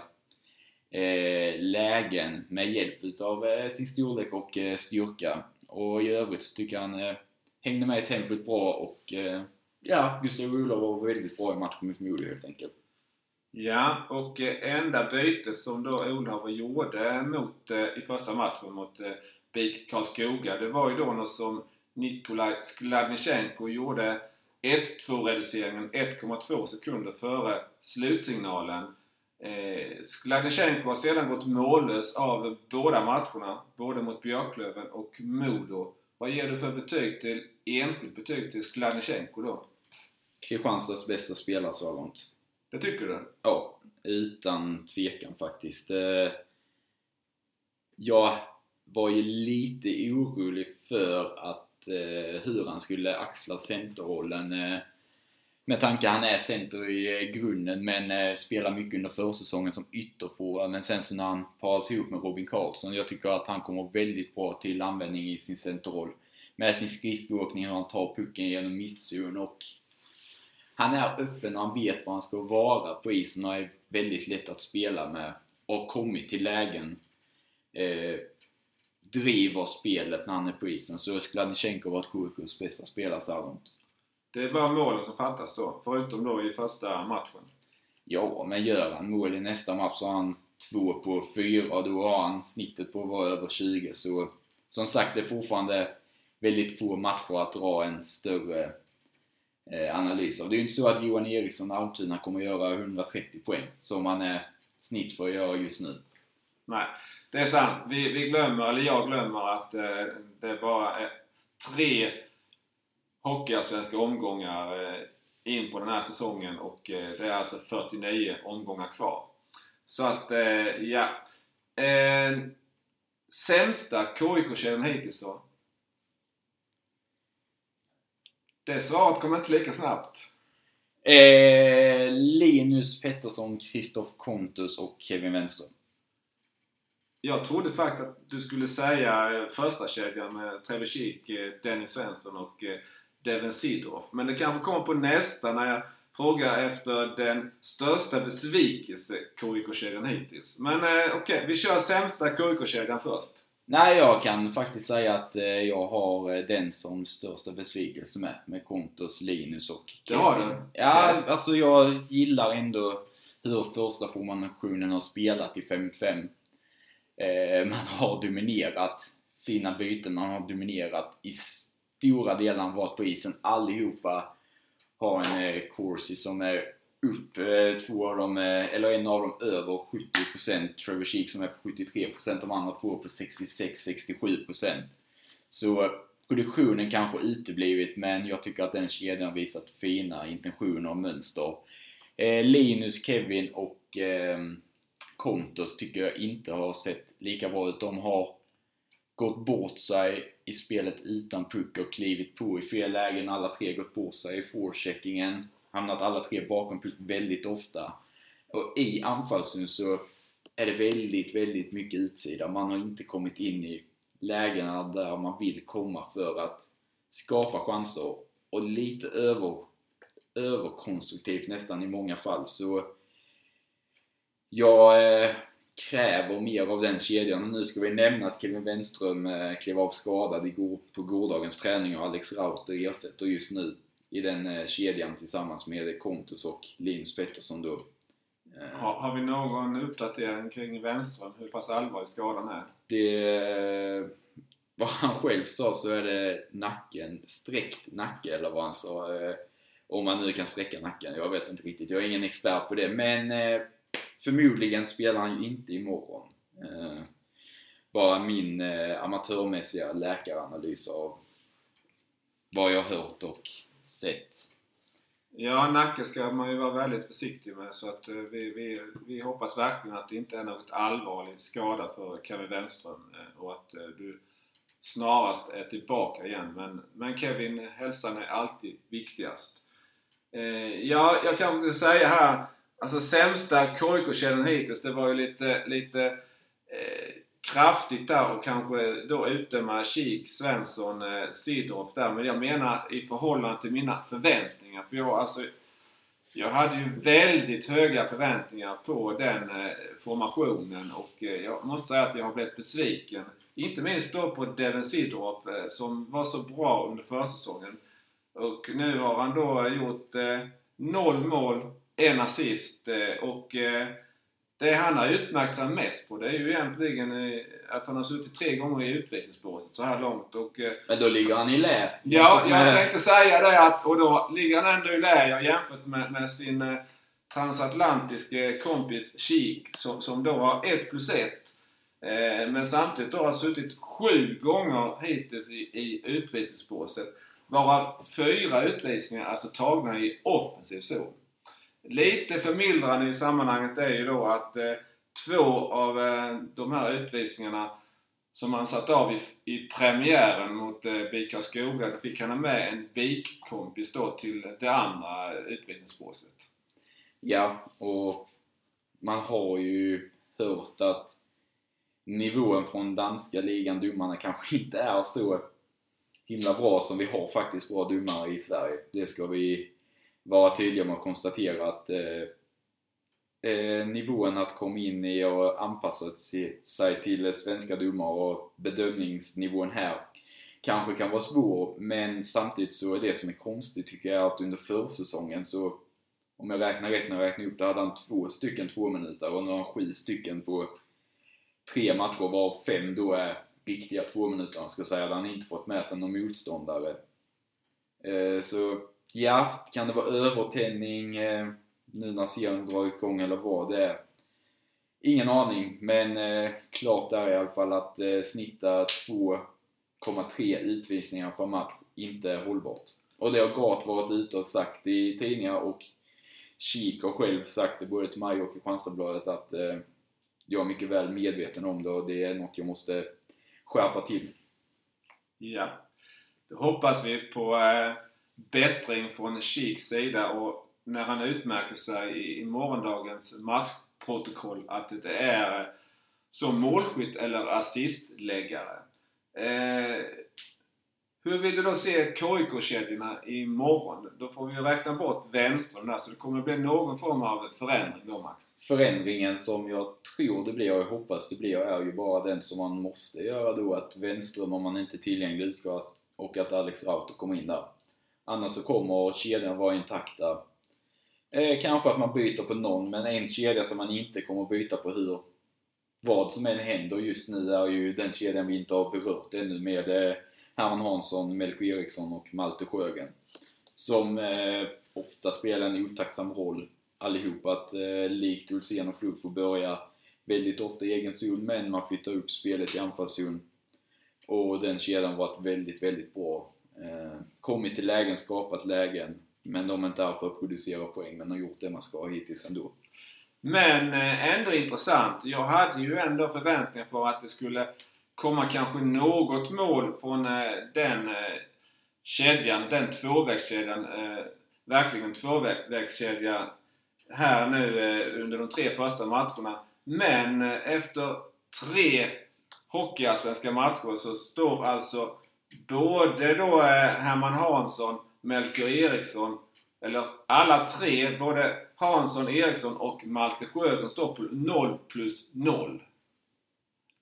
Eh, lägen med hjälp utav eh, sin storlek och eh, styrka. Och i övrigt så tycker jag han eh, hängde med i tempot bra och eh, ja, Gustav Olof var väldigt bra i matchen mot Modo helt enkelt. Ja, och eh, enda bytet som då Olav gjorde mot, eh, i första matchen mot eh, BIK Karlskoga, det var ju då något som Nikolaj Skladnichenko gjorde 1-2 reduceringen 1,2 sekunder före slutsignalen. Eh, Skladnichenko har sedan gått mållös av båda matcherna, både mot Björklöven och Modo. Vad ger du för betyg till, enskilt betyg till Skladnichenko då? Kristianstads bästa spelare så långt. Det tycker du? Ja, utan tvekan faktiskt. Eh, jag var ju lite orolig för att eh, hur han skulle axla centerrollen. Med tanke han är center i eh, grunden men eh, spelar mycket under försäsongen som ytterforward. Men sen så när han paras ihop med Robin Karlsson, jag tycker att han kommer väldigt bra till användning i sin centerroll. Med sin skridskoåkning, hur han tar pucken genom mittzon och han är öppen och han vet var han ska vara på isen och är väldigt lätt att spela med. Och har kommit till lägen. Eh, driver spelet när han är på isen. Så Skladnysjenko har varit KIKs bästa spelare så här långt. Det är bara målen som fattas då, förutom då i första matchen. Ja, men gör han mål i nästa match så har han två på fyra då har han snittet på att vara över 20. Så som sagt, det är fortfarande väldigt få matcher att dra en större eh, analys av. Det är ju inte så att Johan Eriksson Almtuna kommer göra 130 poäng som han är snitt för att göra just nu. Nej, det är sant. Vi, vi glömmer, eller jag glömmer att eh, det bara är tre Hockeyallsvenska omgångar eh, in på den här säsongen och eh, det är alltså 49 omgångar kvar. Så att, eh, ja. Sämsta KIK-kedjan hittills då? Det svaret kommer inte lika snabbt. Eh, Linus Pettersson, Kristoff Kontus och Kevin Wenström. Jag trodde faktiskt att du skulle säga första kedjan med Trevor Kik, Dennis Svensson och Devin Sidorf. Men det kanske kommer på nästa när jag frågar efter den största besvikelse KIK-kedjan hittills. Men eh, okej, okay, vi kör sämsta KIK-kedjan först. Nej, jag kan faktiskt säga att eh, jag har eh, den som största besvikelse med. Med Kontos, Linus och Kevin. Det har du? Ja, okay. alltså jag gillar ändå hur första formationen har spelat i 5-5. Eh, man har dominerat sina byten, man har dominerat i stora delarna varit på isen. Allihopa har en eh, Corsi som är upp, eh, två av dem, eh, eller en av dem över 70%. Trevor Sheek som är på 73%, de andra två på 66-67%. Så produktionen kanske uteblivit, men jag tycker att den kedjan visat fina intentioner och mönster. Eh, Linus, Kevin och eh, Kontos tycker jag inte har sett lika bra ut. De har gått bort sig i spelet utan puck och klivit på i fel lägen. Alla tre gått bort sig i forecheckingen. Hamnat alla tre bakom puck väldigt ofta. Och i anfallszon så är det väldigt, väldigt mycket utsida. Man har inte kommit in i lägena där man vill komma för att skapa chanser. Och lite över, överkonstruktivt nästan i många fall. Så jag eh, kräver mer av den kedjan. Och nu ska vi nämna att Kevin Wenström eh, klev av skadad igår på gårdagens träning och Alex Rauter ersätter just nu i den eh, kedjan tillsammans med Kontus och Linus Pettersson då. Eh, har, har vi någon uppdatering kring Wenström? Hur pass allvarlig skadan är? Det... Vad han själv sa så är det nacken, sträckt nacke eller vad han sa. Om man nu kan sträcka nacken. Jag vet inte riktigt. Jag är ingen expert på det. Men Förmodligen spelar han ju inte imorgon. Eh, bara min eh, amatörmässiga läkaranalys av vad jag hört och sett. Ja, Nacke ska man ju vara väldigt försiktig med så att eh, vi, vi, vi hoppas verkligen att det inte är något allvarlig skada för Kevin Wenström eh, och att eh, du snarast är tillbaka igen. Men, men Kevin, hälsan är alltid viktigast. Eh, ja, jag kanske ska säga här Alltså sämsta KIK-källan hittills, det var ju lite, lite eh, kraftigt där och kanske då utdöma Kik, Svensson, eh, Sidorf där. Men jag menar i förhållande till mina förväntningar. För jag, alltså, jag hade ju väldigt höga förväntningar på den eh, formationen och eh, jag måste säga att jag har blivit besviken. Inte minst då på Devin Sidorf eh, som var så bra under försäsongen. Och nu har han då gjort eh, noll mål en assist eh, och eh, det han har utmärkt sig mest på det är ju egentligen eh, att han har suttit tre gånger i utvisningsbåset så här långt. Och, Men då ligger han i lä. Ja, jag tänkte säga det att, och då ligger han ändå i lä jämfört med, med sin transatlantiske kompis Sheik som, som då har 1 plus 1. Men samtidigt då har suttit sju gånger hittills i, i utvisningsbåset. Varav fyra utvisningar alltså tagna i offensiv zon. Lite förmildrande i sammanhanget är ju då att eh, två av eh, de här utvisningarna som han satt av i, i premiären mot eh, BIK Karlskoga. Då fick han med en BIK-kompis då till det andra utvisningsbåset. Ja, och man har ju hört att nivån från danska ligan, domarna kanske inte är så himla bra som vi har faktiskt bra domare i Sverige. Det ska vi vara tydliga med att konstatera att eh, eh, nivån att komma in i och anpassa sig till svenska domare och bedömningsnivån här kanske kan vara svår men samtidigt så är det som är konstigt tycker jag att under försäsongen så om jag räknar rätt när jag räknar upp det hade han två stycken två minuter och nu har han sju stycken på tre matcher var fem då är riktiga två minuter ska säga, där han inte fått med sig någon motståndare. Eh, så ja, kan det vara övertändning eh, nu när serien drar igång eller vad det är? Ingen aning, men eh, klart är i alla fall att eh, snitta 2,3 utvisningar per match inte är hållbart. Och det har Gart varit ute och sagt i tidningar och Kik har själv sagt det både till mig och i Kristianstadsbladet att eh, jag är mycket väl medveten om det och det är något jag måste skärpa till. Ja, då hoppas vi på eh, bättring från Sheiks sida och när han utmärker sig i, i morgondagens matchprotokoll att det är eh, som målskytt eller assistläggare. Eh, hur vill du då se KIK-kedjorna imorgon? Då får vi ju räkna bort vänstern där, så det kommer att bli någon form av förändring då Max? Förändringen som jag tror det blir och jag hoppas det blir är ju bara den som man måste göra då att Wenström om man inte är tillgänglig ska och att Alex Rauter kommer in där. Annars så kommer kedjan vara intakta. Eh, kanske att man byter på någon, men en kedja som man inte kommer att byta på hur vad som än händer just nu är ju den kedjan vi inte har berört ännu med eh, Herman Hansson, Melko Eriksson och Malte Sjögren. Som eh, ofta spelar en otacksam roll allihop. Att eh, likt Ulsén och Flug får börja väldigt ofta i egen zon, men man flyttar upp spelet i anfallszon. Och den kedjan har varit väldigt, väldigt bra. Eh, kommit till lägen, skapat lägen, men de är inte här för att producera poäng, men har gjort det man ska hittills ändå. Men eh, ändå intressant. Jag hade ju ändå förväntningar på att det skulle komma kanske något mål från eh, den eh, kedjan, den tvåvägskedjan. Verkligen tvåvägskedja här nu under de tre första matcherna. Men efter tre hockeyallsvenska matcher så står alltså både då eh, Herman Hansson, Melker Eriksson, eller alla tre, både Hansson, Eriksson och Malte Sjögren står på 0 plus 0.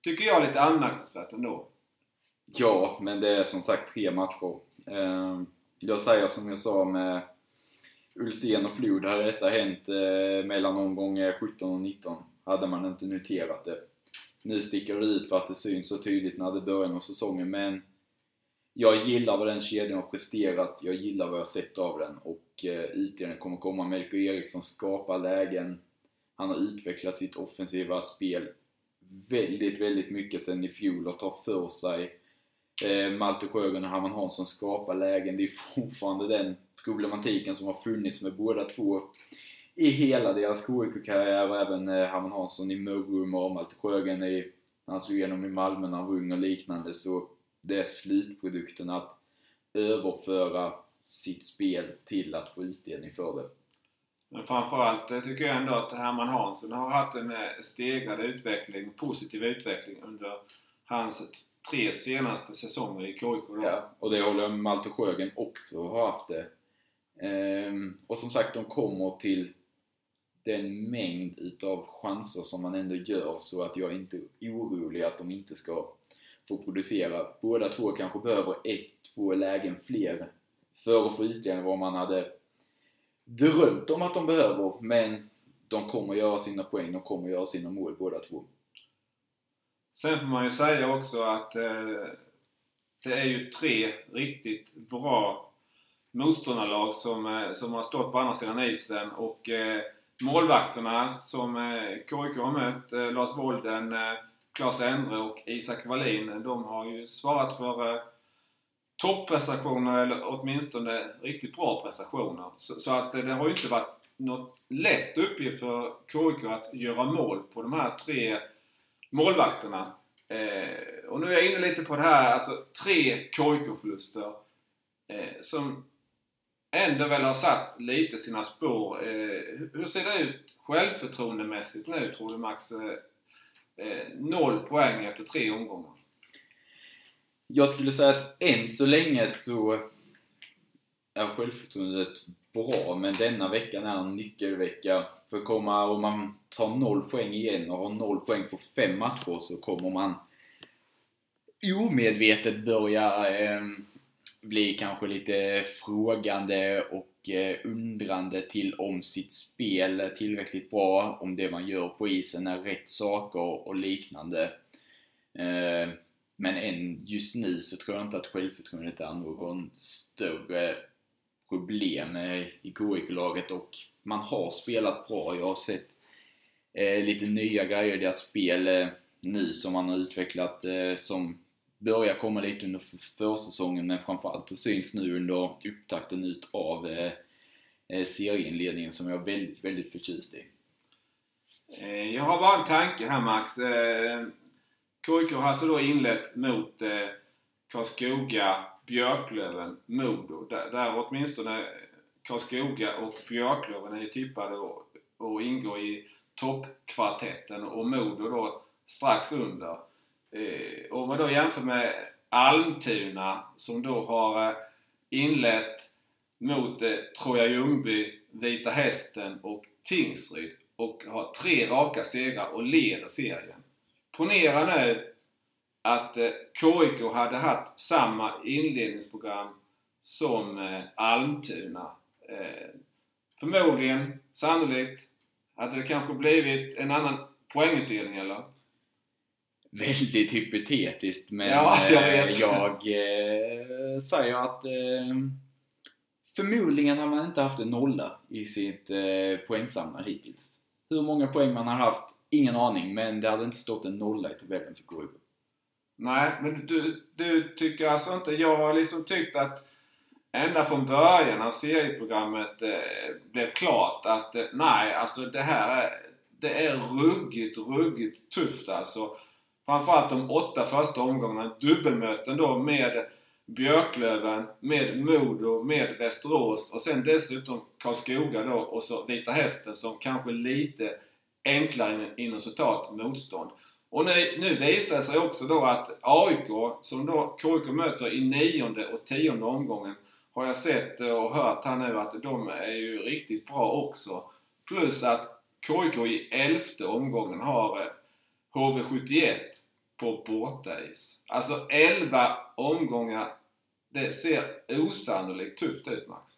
Tycker jag är lite anmärkningsvärt ändå. Ja, men det är som sagt tre matcher. Ehm, jag säger som jag sa med Ulsen och Flod, hade detta hänt eh, mellan omgång 17 och 19 hade man inte noterat det. Nu sticker det ut för att det syns så tydligt när det börjar av säsongen, men jag gillar vad den kedjan har presterat, jag gillar vad jag har sett av den och eh, utdelningen kommer komma. Melker Eriksson skapar lägen, han har utvecklat sitt offensiva spel väldigt, väldigt mycket sen i fjol och tar för sig. Eh, Malte Sjögren och Herman Hansson skapar lägen. Det är fortfarande den problematiken som har funnits med båda två i hela deras KIK-karriär och även eh, Herman Hansson i Mörrum och Malte Sjögren i, han slog igenom i Malmö när han var ung och liknande. Så det är slutprodukten att överföra sitt spel till att få utdelning för det. Men framförallt eh, tycker jag ändå att Herman Hansson har haft en eh, stegrad utveckling, positiv utveckling under hans tre senaste säsonger i KIK. Ja, och det håller Malte Sjögren också har haft det. Ehm, och som sagt, de kommer till den mängd utav chanser som man ändå gör så att jag är inte orolig att de inte ska få producera. Båda två kanske behöver ett, två lägen fler för att få utdelning vad man hade drömt om att de behöver, men de kommer göra sina poäng, de kommer göra sina mål båda två. Sen får man ju säga också att eh, det är ju tre riktigt bra motståndarlag som, eh, som har stått på andra sidan isen och eh, målvakterna som eh, KIK har mött, eh, Lars Wolden, eh, Claes Endre och Isak Wallin, de har ju svarat för eh, topprestationer eller åtminstone riktigt bra prestationer. Så, så, att eh, det har ju inte varit något lätt uppgift för KIK att göra mål på de här tre målvakterna. Eh, och nu är jag inne lite på det här, alltså tre KIK-förluster eh, som ändå väl har satt lite sina spår. Eh, hur ser det ut självförtroendemässigt nu tror du Max? Eh, Eh, noll poäng efter tre omgångar. Jag skulle säga att än så länge så är självförtroendet bra, men denna veckan är en nyckelvecka. För komma, om man tar noll poäng igen och har noll poäng på fem matcher så kommer man omedvetet börja eh, bli kanske lite frågande och Eh, undrande till om sitt spel är tillräckligt bra, om det man gör på isen är rätt saker och liknande. Eh, men än just nu så tror jag inte att självförtroendet är någon större problem i KIK-laget och man har spelat bra. Jag har sett eh, lite nya grejer i deras spel nu som man har utvecklat som börjar komma lite under försäsongen men framförallt så syns nu under upptakten ut av eh, eh serieinledningen som jag är väldigt, väldigt förtjust i. Eh, jag har bara en tanke här Max. Eh, KIK har alltså då inlett mot Karlskoga, Björklöven, Modo. Där, där åtminstone Karlskoga och Björklöven är ju tippade att ingå i toppkvartetten och Modo då strax under. Eh, om man då jämför med Almtuna som då har eh, inlett mot eh, Troja Ljungby, Vita Hästen och Tingsryd och har tre raka segrar och leder serien. Ponera nu att eh, KIK hade haft samma inledningsprogram som eh, Almtuna. Eh, förmodligen, sannolikt, hade det kanske blivit en annan poängutdelning eller? Väldigt hypotetiskt men ja, jag, eh, jag eh, säger att eh, förmodligen har man inte haft en nolla i sitt eh, poängsamlare hittills. Hur många poäng man har haft, ingen aning, men det hade inte stått en nolla i tabellen för KIK. Nej, men du, du tycker alltså inte... Jag har liksom tyckt att ända från början när serieprogrammet eh, blev klart att eh, nej, alltså det här är, det är ruggigt, ruggigt tufft alltså. Framförallt de åtta första omgångarna. Dubbelmöten då med Björklöven, med Modo, med Västerås och sen dessutom Karlskoga då och så Vita Hästen som kanske lite enklare inom citat motstånd. Och nu, nu visar det sig också då att AIK, som då KIK möter i nionde och tionde omgången, har jag sett och hört här nu att de är ju riktigt bra också. Plus att KIK i elfte omgången har eh, HV71 på bortais. Alltså 11 omgångar. Det ser osannolikt tufft ut Max.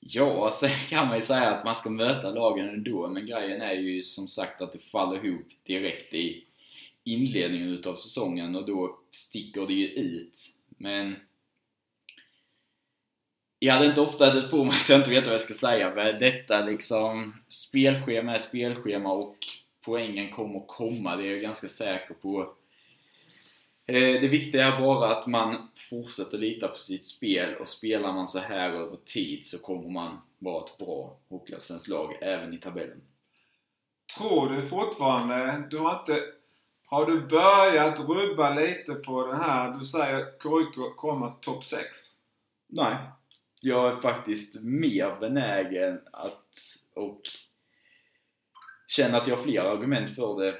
Ja, sen kan man ju säga att man ska möta lagen ändå, men grejen är ju som sagt att det faller ihop direkt i inledningen utav säsongen och då sticker det ju ut. Men jag hade inte ofta det på mig att jag inte vet vad jag ska säga, men detta liksom spelschema är spelschema och poängen kommer komma, det är jag ganska säker på. Eh, det viktiga är bara att man fortsätter lita på sitt spel och spelar man så här över tid så kommer man vara ett bra Hockeyallsvenskt lag även i tabellen. Tror du fortfarande, du har inte har du börjat rubba lite på den här, du säger att KIK kommer topp 6? Nej. Jag är faktiskt mer benägen att och känner att jag har fler argument för det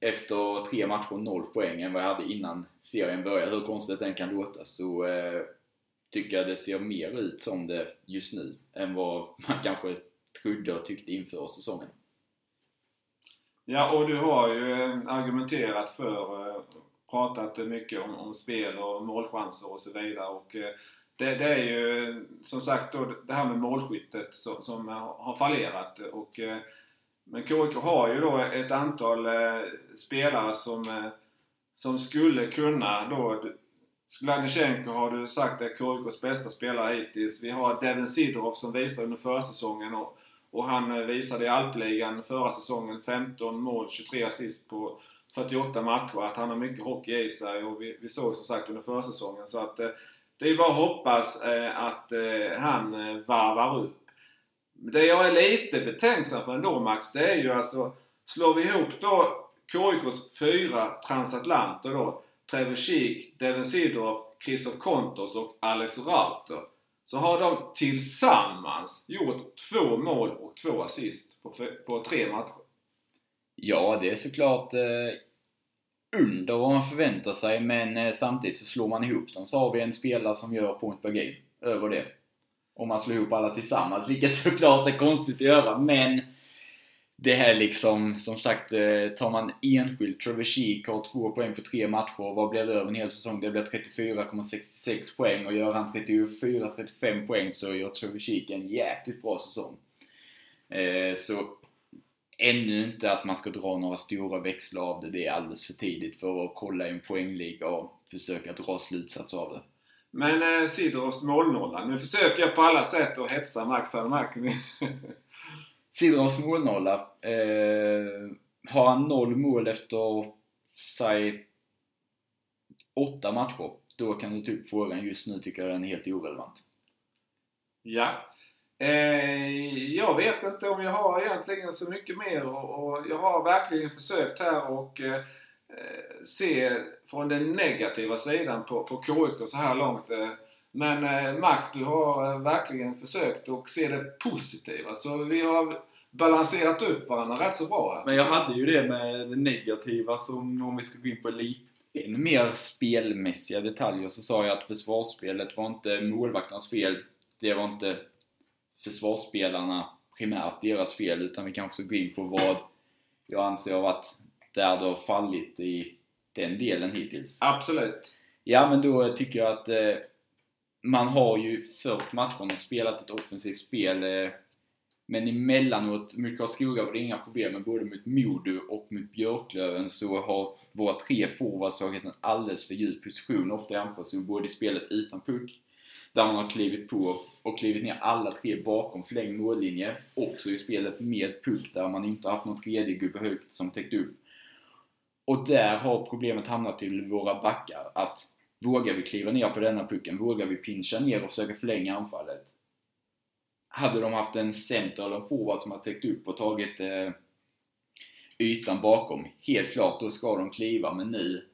efter tre matcher, noll poäng än vad jag hade innan serien började. Hur konstigt den kan låta så eh, tycker jag det ser mer ut som det just nu än vad man kanske trodde och tyckte inför säsongen. Ja, och du har ju eh, argumenterat för, eh, pratat mycket om, om spel och målchanser och så vidare. Och eh, det, det, är ju som sagt då det här med målskyttet som, som har fallerat. Och men KIK har ju då ett antal eh, spelare som, eh, som skulle kunna då Sklanichenko har du sagt är KIKs bästa spelare hittills. Vi har Devin Sidorov som visar under försäsongen och, och han eh, visade i Alpligan förra säsongen 15 mål, 23 assist på 48 matcher. Att han har mycket hockey i sig och vi, vi såg som sagt under försäsongen. Så att eh, det är bara att hoppas eh, att eh, han eh, varvar upp. Det jag är lite betänksam för ändå Max, det är ju alltså Slår vi ihop då KIKs fyra transatlanter då, Trevor Sheek, Devin Sidorov, Christoph Kontos och Alex Rauter. Så har de tillsammans gjort två mål och två assist på, på tre matcher. Ja, det är såklart eh, under vad man förväntar sig, men eh, samtidigt så slår man ihop dem så har vi en spelare som gör point per game över det. Om man slår ihop alla tillsammans, vilket såklart är konstigt att göra, men det här liksom, som sagt, eh, tar man enskilt, Trevor Sheek har två poäng på tre matcher, vad blir det över en hel säsong? Det blir 34,66 poäng och gör han 34-35 poäng så gör Trevor Sheek en jäkligt bra säsong. Eh, så ännu inte att man ska dra några stora växlar av det. Det är alldeles för tidigt för att kolla i en poängliga och försöka dra slutsats av det. Men eh, Sidorovs målnolla. Nu försöker jag på alla sätt att hetsa Max här, märker ni. Sidorovs målnolla. Eh, har han noll mål efter, säg, åtta matcher, då kan du typ frågan just nu tycker jag den är helt irrelevant. Ja. Eh, jag vet inte om jag har egentligen så mycket mer och, och jag har verkligen försökt här och eh, Eh, se från den negativa sidan på, på KIK så här långt. Eh, men eh, Max, du har eh, verkligen försökt att se det positiva. Så vi har balanserat upp varandra rätt så bra. Men jag hade ju det med det negativa som om vi ska gå in på lite ännu mer spelmässiga detaljer så sa jag att försvarsspelet var inte målvakternas fel. Det var inte försvarsspelarna primärt deras fel utan vi kanske ska gå in på vad jag anser har varit där det har fallit i den delen hittills. Absolut. Ja, men då tycker jag att eh, man har ju fört matcherna och spelat ett offensivt spel eh, men emellanåt, mot Karlskoga var det inga problem, men både mot Modo och mot Björklöven så har våra tre forwards tagit en alldeles för djup position, ofta i anfallszon, både i spelet utan puck där man har klivit på och klivit ner alla tre bakom förlängd mållinje. Också i spelet med puck där man inte haft någon tredje gubbe högt som täckt upp. Och där har problemet hamnat till våra backar. Att vågar vi kliva ner på denna pucken? Vågar vi pincha ner och försöka förlänga anfallet? Hade de haft en center eller en forward som har täckt upp och tagit eh, ytan bakom, helt klart, då ska de kliva. Men nu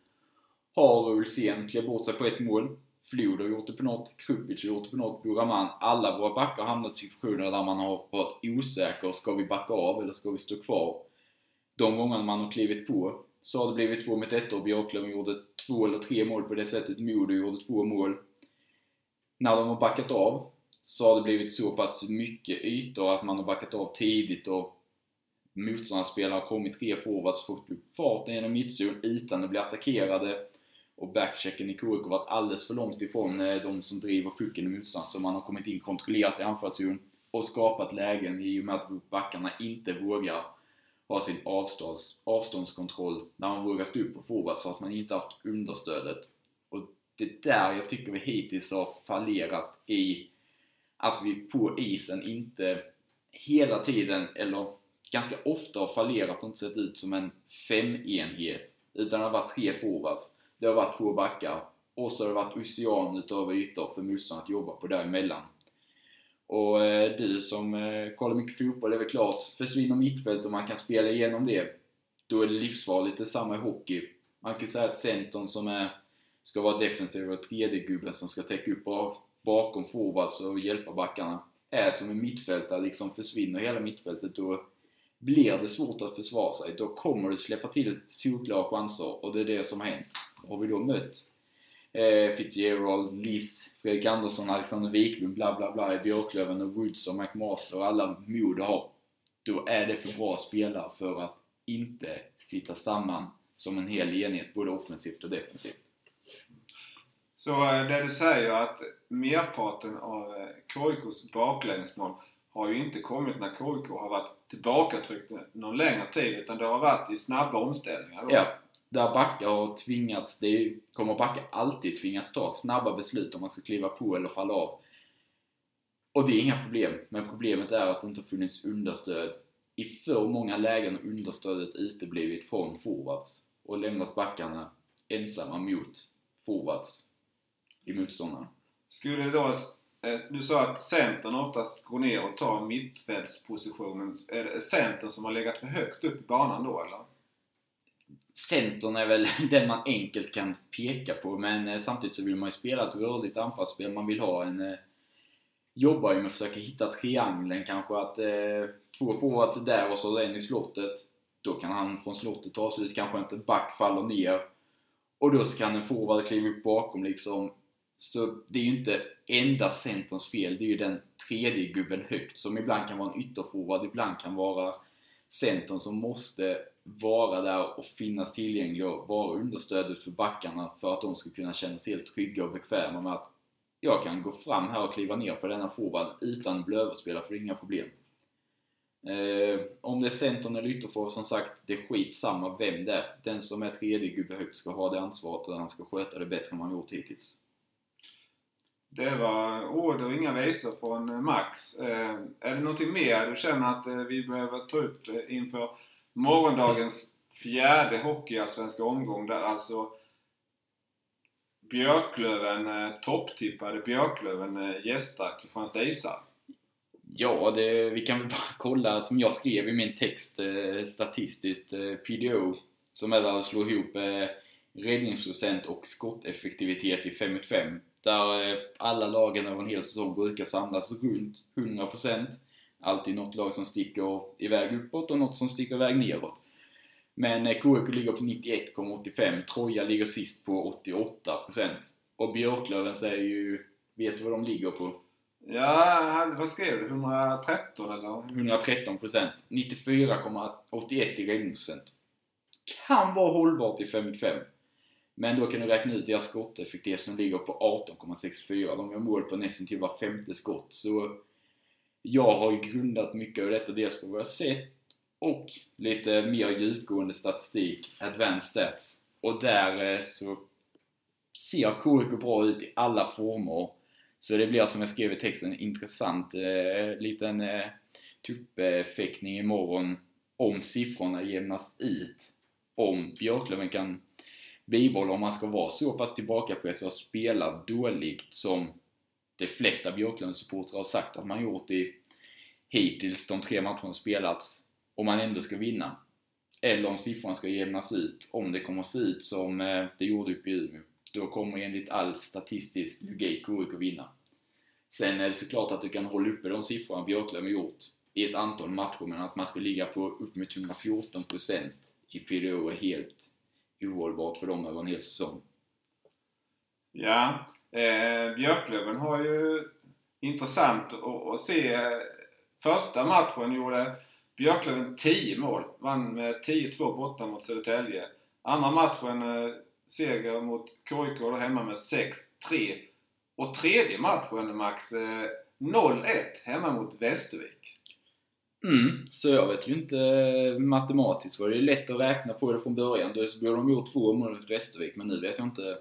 har Ulsén klivit bort sig på ett mål. Flod har gjort det på något, Krupic har gjort det på något, Buraman. Alla våra backar har hamnat i situationer där man har varit osäker. Ska vi backa av eller ska vi stå kvar? De gångerna man har klivit på så har det blivit två mot ett och Björklöven gjorde två eller tre mål på det sättet. Modo gjorde två mål. När de har backat av så har det blivit så pass mycket ytor att man har backat av tidigt och motståndarspelare har kommit tre forwards, fått upp farten genom mittzon utan att bli attackerade och backchecken i KIK har varit alldeles för långt ifrån eh, de som driver pucken i motstånd så man har kommit in kontrollerat i anfallszon och skapat lägen i och med att backarna inte vågar ha sin avstånds, avståndskontroll när man vågar stå upp på forward så att man inte haft understödet. Och det är där jag tycker vi hittills har fallerat i att vi på isen inte hela tiden, eller ganska ofta har fallerat och inte sett ut som en femenhet. Utan det har varit tre forwards det har varit två backar och så har det varit ocean utav ytor för motståndaren att jobba på däremellan. Och eh, du som eh, kollar mycket fotboll, det är väl klart, försvinner mittfält och man kan spela igenom det, då är det livsfarligt. Det är samma i hockey. Man kan säga att centern som är, ska vara defensiv och tredje gubben som ska täcka upp bakom forwards och hjälpa backarna, är som en mittfältare, liksom försvinner hela mittfältet då blir det svårt att försvara sig. Då kommer det släppa till solklara chanser och det är det som har hänt har vi då mött eh, Fitzgerald, Liss, Fredrik Andersson, Alexander Wiklund, bla bla bla i Björklöven och Woods och McMaster och alla Modo har. Då är det för bra spelare för att inte sitta samman som en hel enhet, både offensivt och defensivt. Så eh, det du säger att merparten av eh, KIKs baklängesmål har ju inte kommit när KIK har varit tillbakatryckt någon längre tid utan det har varit i snabba omställningar då. Ja, där backar har tvingats, det kommer backar alltid tvingas ta snabba beslut om man ska kliva på eller falla av. Och det är inga problem, men problemet är att det inte har funnits understöd i för många lägen har understödet uteblivit från forwards och lämnat backarna ensamma mot forwards i motståndarna. Skulle då, eh, du sa att centern oftast går ner och tar mittfältspositionen. Är det centern som har legat för högt upp i banan då eller? Centern är väl den man enkelt kan peka på, men eh, samtidigt så vill man ju spela ett rörligt anfallsspel. Man vill ha en... Eh, jobbar ju med att försöka hitta triangeln kanske, att eh, två forwards är där och så en i slottet. Då kan han från slottet ta sig kanske inte back faller ner. Och då så kan en forward kliva upp bakom liksom. Så det är ju inte enda centerns fel, det är ju den tredje gubben högt som ibland kan vara en ytterforward, ibland kan vara centern som måste vara där och finnas tillgänglig och vara understödet för backarna för att de ska kunna känna sig helt trygga och bekväma med att jag kan gå fram här och kliva ner på denna forward utan att bli överspelad för inga problem. Eh, om det är centern eller ytterforward, som sagt, det är skitsamma vem det är. Den som är tredje gubbe högt ska ha det ansvaret och han ska sköta det bättre än man gjort hittills. Det var ord och inga visor från eh, Max. Eh, är det någonting mer du känner att eh, vi behöver ta upp inför morgondagens fjärde hockeyallsvenska omgång där alltså Björklöven, topptippade Björklöven gästar Kristianstad isar? Ja, det, vi kan väl bara kolla som jag skrev i min text statistiskt. PDO som är där och slår ihop eh, räddningsprocent och skotteffektivitet i 5 mot 5. Där eh, alla lagen över en hel säsong brukar samlas runt 100%. Alltid något lag som sticker iväg uppåt och något som sticker iväg neråt. Men KIK eh, ligger på 91,85. Troja ligger sist på 88%. Och Björklövens är ju... Vet du vad de ligger på? Ja, vad skrev du? 113 eller? 113%. 94,81 i räddningsprocent. Kan vara hållbart i 5-5. Men då kan du räkna ut deras skotteffektivitet som ligger på 18,64. De gör mål på nästan till var femte skott. Så jag har ju grundat mycket av detta dels på vad jag sett och lite mer djupgående statistik, advanced stats. Och där eh, så ser KIK bra ut i alla former. Så det blir som jag skrev i texten intressant eh, liten eh, tuppfäktning imorgon om siffrorna jämnas ut. Om Björklöven kan bibehålla, om man ska vara så pass tillbakapressad och spela dåligt som de flesta Björklundssupportrar har sagt att man gjort i hittills de tre matcherna spelats om man ändå ska vinna. Eller om siffrorna ska jämnas ut, om det kommer att se ut som eh, det gjorde uppe i Umeå. Då kommer enligt all statistisk logik KIK vinna. Sen är det såklart att du kan hålla uppe de siffrorna Björklöven gjort i ett antal matcher, men att man ska ligga på upp mot 114% i PDO är helt ohållbart för dem över en hel säsong. Ja, eh, Björklöven har ju intressant att, se. Första matchen gjorde Björklöven 10 mål. Vann med 10-2 borta mot Södertälje. Andra matchen eh, seger mot KIK hemma med 6-3. Och tredje matchen Max, eh, 0-1 hemma mot Västervik. Mm, så jag vet ju inte eh, matematiskt var det är lätt att räkna på det från början. Då borde de gjort två mål mot Västervik, men nu vet jag inte.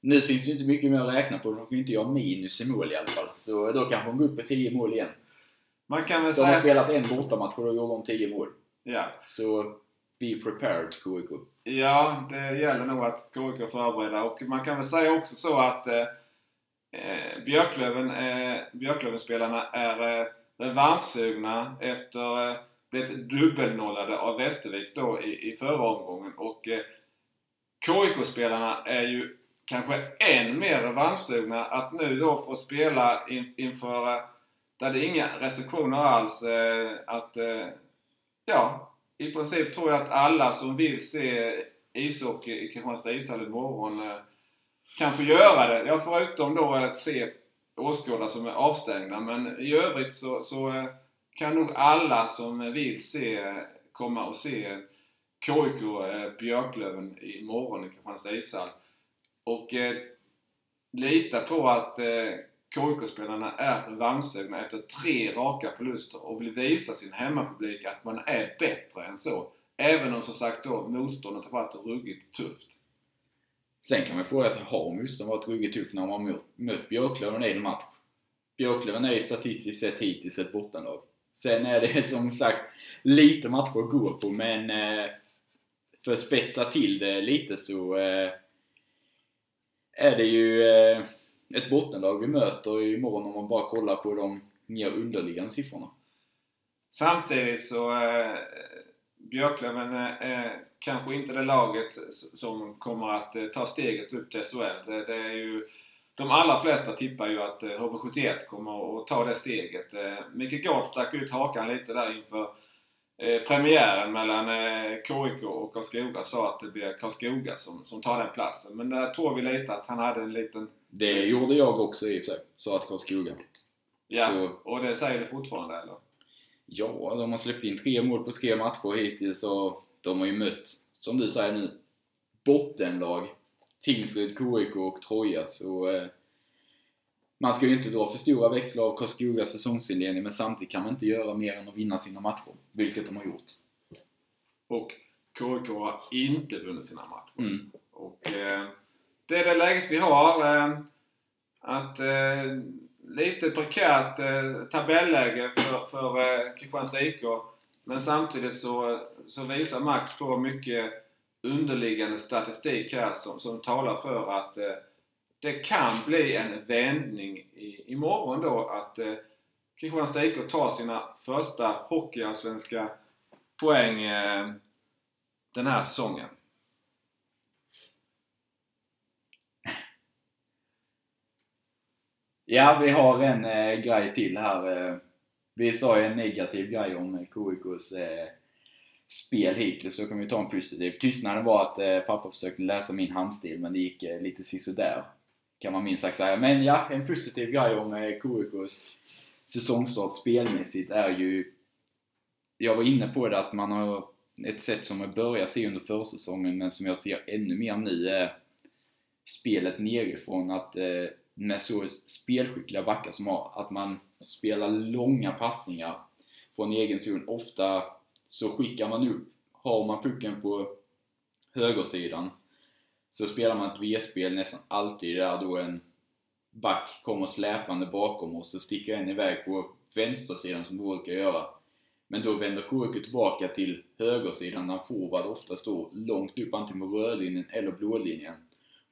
Nu finns det ju inte mycket mer att räkna på. De kan ju inte göra minus i mål i alla fall. Så då kanske de går upp på 10 mål igen. Man kan väl De har spelat en bortamatch och då gjorde de 10 mål. Ja. Så be prepared KIK. Ja, det gäller nog att KIK förbereda och man kan väl säga också så att eh, eh, Björklöven, eh, Björklövenspelarna är eh, Eh, revanschsugna efter eh, blivit dubbelnollade av Västervik då i, i förra omgången och eh, KIK-spelarna är ju kanske än mer revanschsugna att nu då få spela in, inför eh, där det är inga restriktioner alls eh, att eh, ja, i princip tror jag att alla som vill se ishockey i Kristianstad ishall imorgon eh, kan få göra det. Ja, förutom då eh, tre åskådare som är avstängda. Men i övrigt så, så eh, kan nog alla som vill se, komma och se KIK eh, Björklöven imorgon i Kristianstad ishall. Och eh, lita på att eh, KIK-spelarna är revanschsugna efter tre raka förluster och vill visa sin hemmapublik att man är bättre än så. Även om som sagt då motståndet har varit ruggigt tufft. Sen kan man fråga sig, har motståndet varit ruggigt tuff när man har mött, mött Björklöven i en match? Björklöven är ju statistiskt sett hittills ett bottenlag. Sen är det som sagt lite matcher att gå på men eh, för att spetsa till det lite så eh, är det ju eh, ett bottenlag vi möter imorgon om man bara kollar på de mer underliggande siffrorna. Samtidigt så eh, Björklöven eh, eh, kanske inte det laget som kommer att eh, ta steget upp till SHL. Det, det är ju, de allra flesta tippar ju att HV71 eh, kommer att ta det steget. Eh, Micke Gård stack ut hakan lite där inför premiären mellan KIK och Karlskoga sa att det blir Karlskoga som, som tar den platsen. Men där tror vi lite att han hade en liten... Det gjorde jag också i och för sig. Sa att Karlskoga. Ja, så... och det säger du fortfarande eller? Ja, de har släppt in tre mål på tre matcher hittills och de har ju mött, som du säger nu, bottenlag. Tingsryd, KIK och Troja. Så eh, man ska ju inte dra för stora växlar av Karlskogas säsongsinledning men samtidigt kan man inte göra mer än att vinna sina matcher. Vilket de har gjort. Och KIK har inte vunnit sina matcher. Mm. Och eh, det är det läget vi har. Eh, att eh, lite prekärt eh, tabelläge för, för eh, Kristianstad IK. Men samtidigt så, så visar Max på mycket underliggande statistik här som, som talar för att eh, det kan bli en vändning i, imorgon då att eh, Kristianstad IK tar sina första hockeyallsvenska poäng eh, den här säsongen. Ja, vi har en eh, grej till här. Eh. Vi sa ju en negativ grej om KIKs eh, spel hittills, så kan vi ta en positiv. Tystnaden var att eh, pappa försökte läsa min handstil, men det gick eh, lite sisådär. Kan man minst sagt säga. Men ja, en positiv grej om eh, KIKs säsongstart spelmässigt är ju... Jag var inne på det att man har ett sätt som jag började se under försäsongen, men som jag ser ännu mer nu är spelet nerifrån. Att eh, med så spelskickliga backar som har, att man Spela långa passningar från egen zon. Ofta så skickar man upp, har man pucken på högersidan så spelar man ett V-spel nästan alltid där då en back kommer släpande bakom och så sticker en iväg på vänstersidan som brukar göra. Men då vänder Kurke tillbaka till högersidan där forward ofta står långt upp antingen på rödlinjen eller blålinjen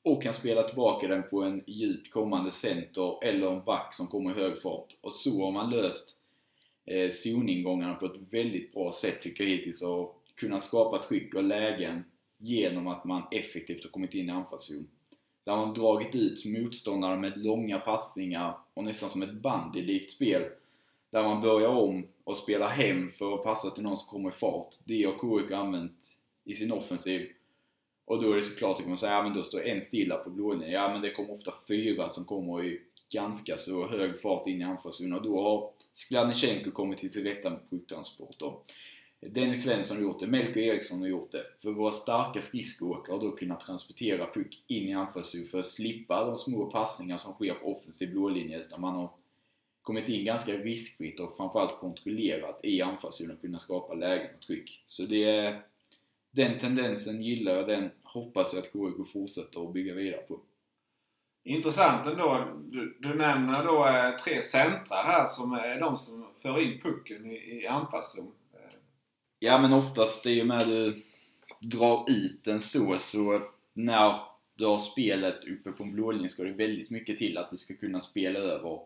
och kan spela tillbaka den på en djupt kommande center eller en back som kommer i hög fart. Och så har man löst eh, zoningångarna på ett väldigt bra sätt tycker jag hittills och kunnat skapa tryck och lägen genom att man effektivt har kommit in i anfallszon. Där man dragit ut motståndare med långa passningar och nästan som ett bandylikt spel. Där man börjar om och spelar hem för att passa till någon som kommer i fart. Det har KIK använt i sin offensiv och då är det såklart, så man säga, ja men då står en stilla på blålinjen. Ja men det kommer ofta fyra som kommer i ganska så hög fart in i anfallszon och då har Skladnichenko kommit till sin rätta med pucktransporter. Dennis Svensson har gjort det, Melker Eriksson har gjort det. För våra starka skridskoåkare har då kunnat transportera puck in i anfallszon för att slippa de små passningar som sker på offensiv blålinje utan man har kommit in ganska riskfritt och framförallt kontrollerat i anfallszonen och kunnat skapa lägen och tryck. Så det är den tendensen gillar jag, den hoppas jag att KIK fortsätter att bygga vidare på. Intressant ändå. Du, du nämner då eh, tre centrar här som är de som för in pucken i, i anfallszon. Ja men oftast i och med du drar ut den så, så när du har spelet uppe på en blålinje ska det väldigt mycket till att du ska kunna spela över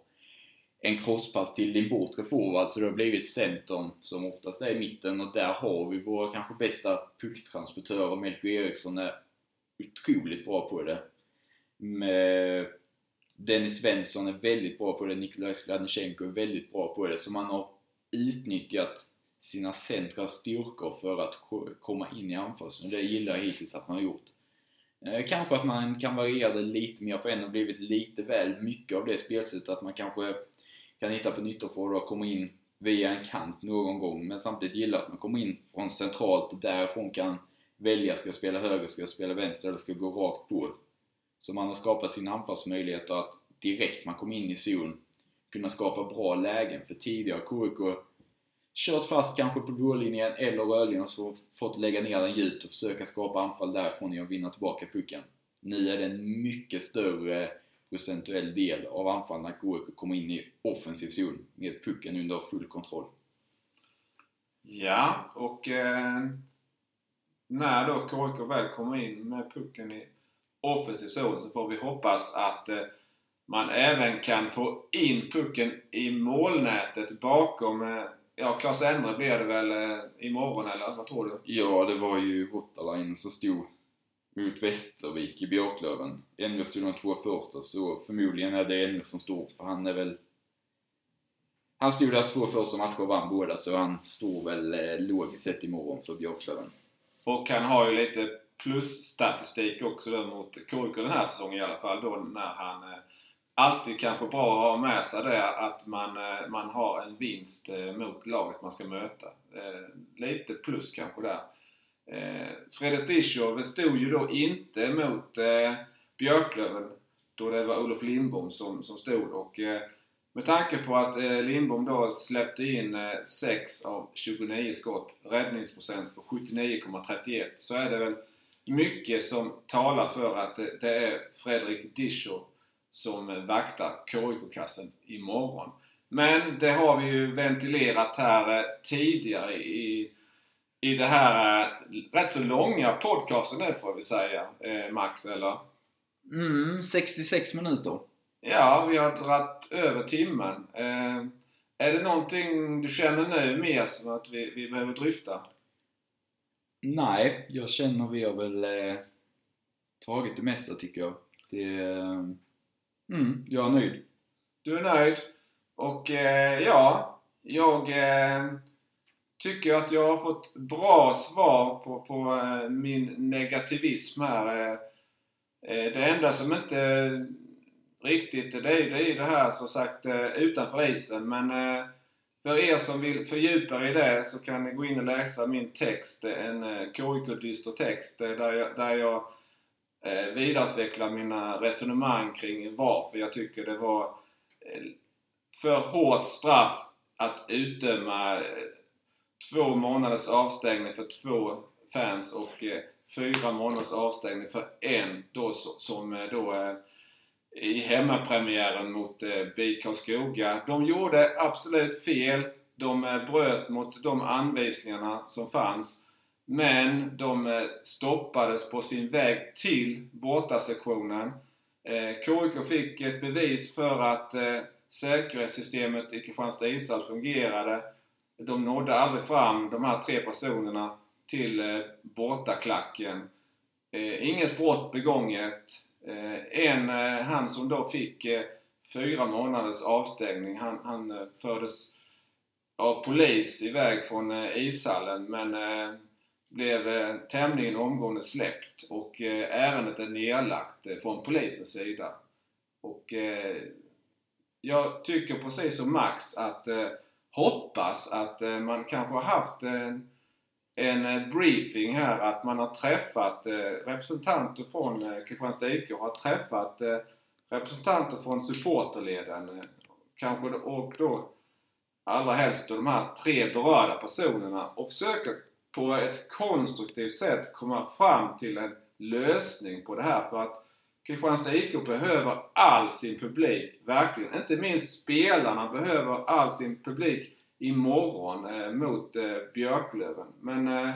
en crosspass till din bortre forward, så det har blivit centern som oftast är i mitten och där har vi våra kanske bästa pucktransportörer. Melker Eriksson är otroligt bra på det. Med Dennis Svensson är väldigt bra på det, Nikolaj Skladnysjenko är väldigt bra på det. Så man har utnyttjat sina centra styrkor för att komma in i anfallszon. Det gillar jag hittills att man har gjort. Eh, kanske att man kan variera det lite mer, för ändå blivit lite väl mycket av det spelsättet att man kanske kan hitta på nyttoforward och komma in via en kant någon gång. Men samtidigt gillar att man kommer in från centralt och därifrån kan välja, ska jag spela höger, ska jag spela vänster eller ska jag gå rakt på? Så man har skapat sina anfallsmöjligheter att direkt man kommer in i zon kunna skapa bra lägen. För tidigare KIK kört fast kanske på blålinjen eller rödlinjen och så fått lägga ner den djupt och försöka skapa anfall därifrån och vinna tillbaka pucken. Nu är det en mycket större procentuell del av anfallarna KIK kommer in i offensiv zon med pucken under full kontroll. Ja, och eh, när då KIK väl kommer in med pucken i offensiv zon så får vi hoppas att eh, man även kan få in pucken i målnätet bakom eh, ja, Klas Endre blir det väl eh, imorgon eller vad tror du? Ja, det var ju Voutalainen som stod mot Västervik i Björklöven. Endre stod de två första, så förmodligen är det Endre som står, för han är väl... Han stod deras två första matcher och vann båda, så han står väl eh, logiskt sett imorgon för Björklöven. Och han har ju lite plusstatistik också då mot KIK den här säsongen i alla fall då när han eh, alltid kanske bra att ha med sig det att man, eh, man har en vinst eh, mot laget man ska möta. Eh, lite plus kanske där. Eh, Fredrik Dischow stod ju då inte mot eh, Björklöven då det var Olof Lindbom som, som stod och eh, med tanke på att eh, Lindbom då släppte in eh, 6 av 29 skott, räddningsprocent på 79,31 så är det väl mycket som talar för att det, det är Fredrik Dischow som eh, vaktar KIK-kassen imorgon. Men det har vi ju ventilerat här eh, tidigare i, i det här eh, rätt så långa podcasten nu får vi säga, eh, Max, eller? Mm, 66 minuter. Ja, vi har dragit över timmen. Eh, är det någonting du känner nu mer som att vi, vi behöver dryfta? Nej, jag känner vi har väl eh, tagit det mesta tycker jag. Det... Eh, mm, jag är nöjd. Du är nöjd? Och eh, ja, jag tycker att jag har fått bra svar på, på eh, min negativism här. Eh, eh, det enda som inte riktigt, det är, det är det här som sagt utanför isen. Men för er som vill fördjupa er i det så kan ni gå in och läsa min text. En KIK-dyster text där jag, där jag vidareutvecklar mina resonemang kring varför jag tycker det var för hårt straff att utdöma två månaders avstängning för två fans och eh, fyra månaders avstängning för en då som eh, då eh, i hemmapremiären mot eh, BIK Karlskoga. De gjorde absolut fel. De eh, bröt mot de anvisningarna som fanns. Men de eh, stoppades på sin väg till bortasektionen. Eh, KIK fick ett bevis för att eh, säkerhetssystemet i Kristianstad ishall fungerade. De nådde aldrig fram, de här tre personerna, till eh, bortaklacken. Eh, inget brott begånget. Eh, en, eh, han som då fick eh, fyra månaders avstängning, han, han eh, fördes av polis iväg från eh, ishallen men eh, blev eh, tämligen omgående släppt och eh, ärendet är nedlagt eh, från polisens sida. Och eh, jag tycker precis som Max att eh, hoppas att eh, man kanske har haft en, en eh, briefing här att man har träffat eh, representanter från Kristianstad IK har träffat representanter från supporterleden kanske och då allra helst de här tre berörda personerna och försöker på ett konstruktivt sätt komma fram till en lösning på det här för att Kristianstad IK behöver all sin publik, verkligen. Inte minst spelarna behöver all sin publik imorgon eh, mot eh, Björklöven. Men eh,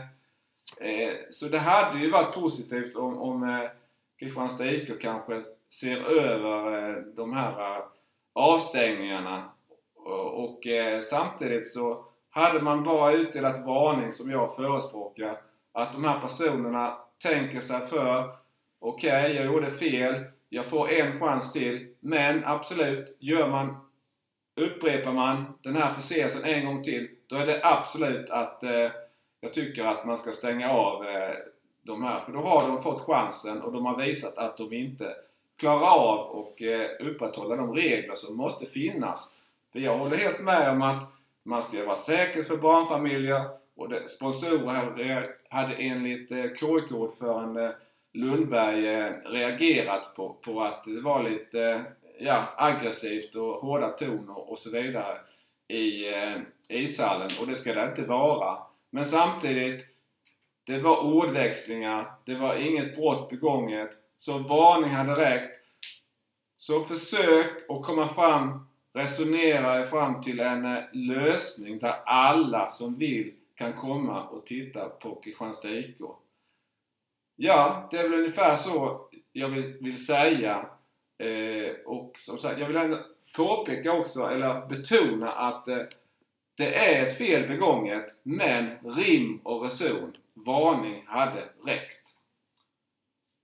eh, så det hade ju varit positivt om, om eh, Kristianstad IK kanske ser över eh, de här eh, avstängningarna och, och eh, samtidigt så hade man bara utdelat varning som jag förespråkar att de här personerna tänker sig för okej, jag gjorde fel, jag får en chans till, men absolut, gör man upprepar man den här förseelsen en gång till, då är det absolut att eh, jag tycker att man ska stänga av eh, de här. För då har de fått chansen och de har visat att de inte klarar av och eh, upprätthålla de regler som måste finnas. För jag håller helt med om att man ska vara säker för barnfamiljer och det, sponsorer hade, hade enligt eh, KIK-ordförande eh, Lundberg eh, reagerat på, på att det var lite eh, ja, aggressivt och hårda toner och, så vidare i eh, ishallen och det ska det inte vara. Men samtidigt, det var ordväxlingar, det var inget brott begånget, så varning hade räckt. Så försök att komma fram, resonera er fram till en eh, lösning där alla som vill kan komma och titta på Kristianstad IK. Ja, det är väl ungefär så jag vill, vill säga. Eh, och som sagt, jag vill ändå påpeka också, eller betona att eh, Det är ett fel begånget, men rim och reson. Varning hade räckt.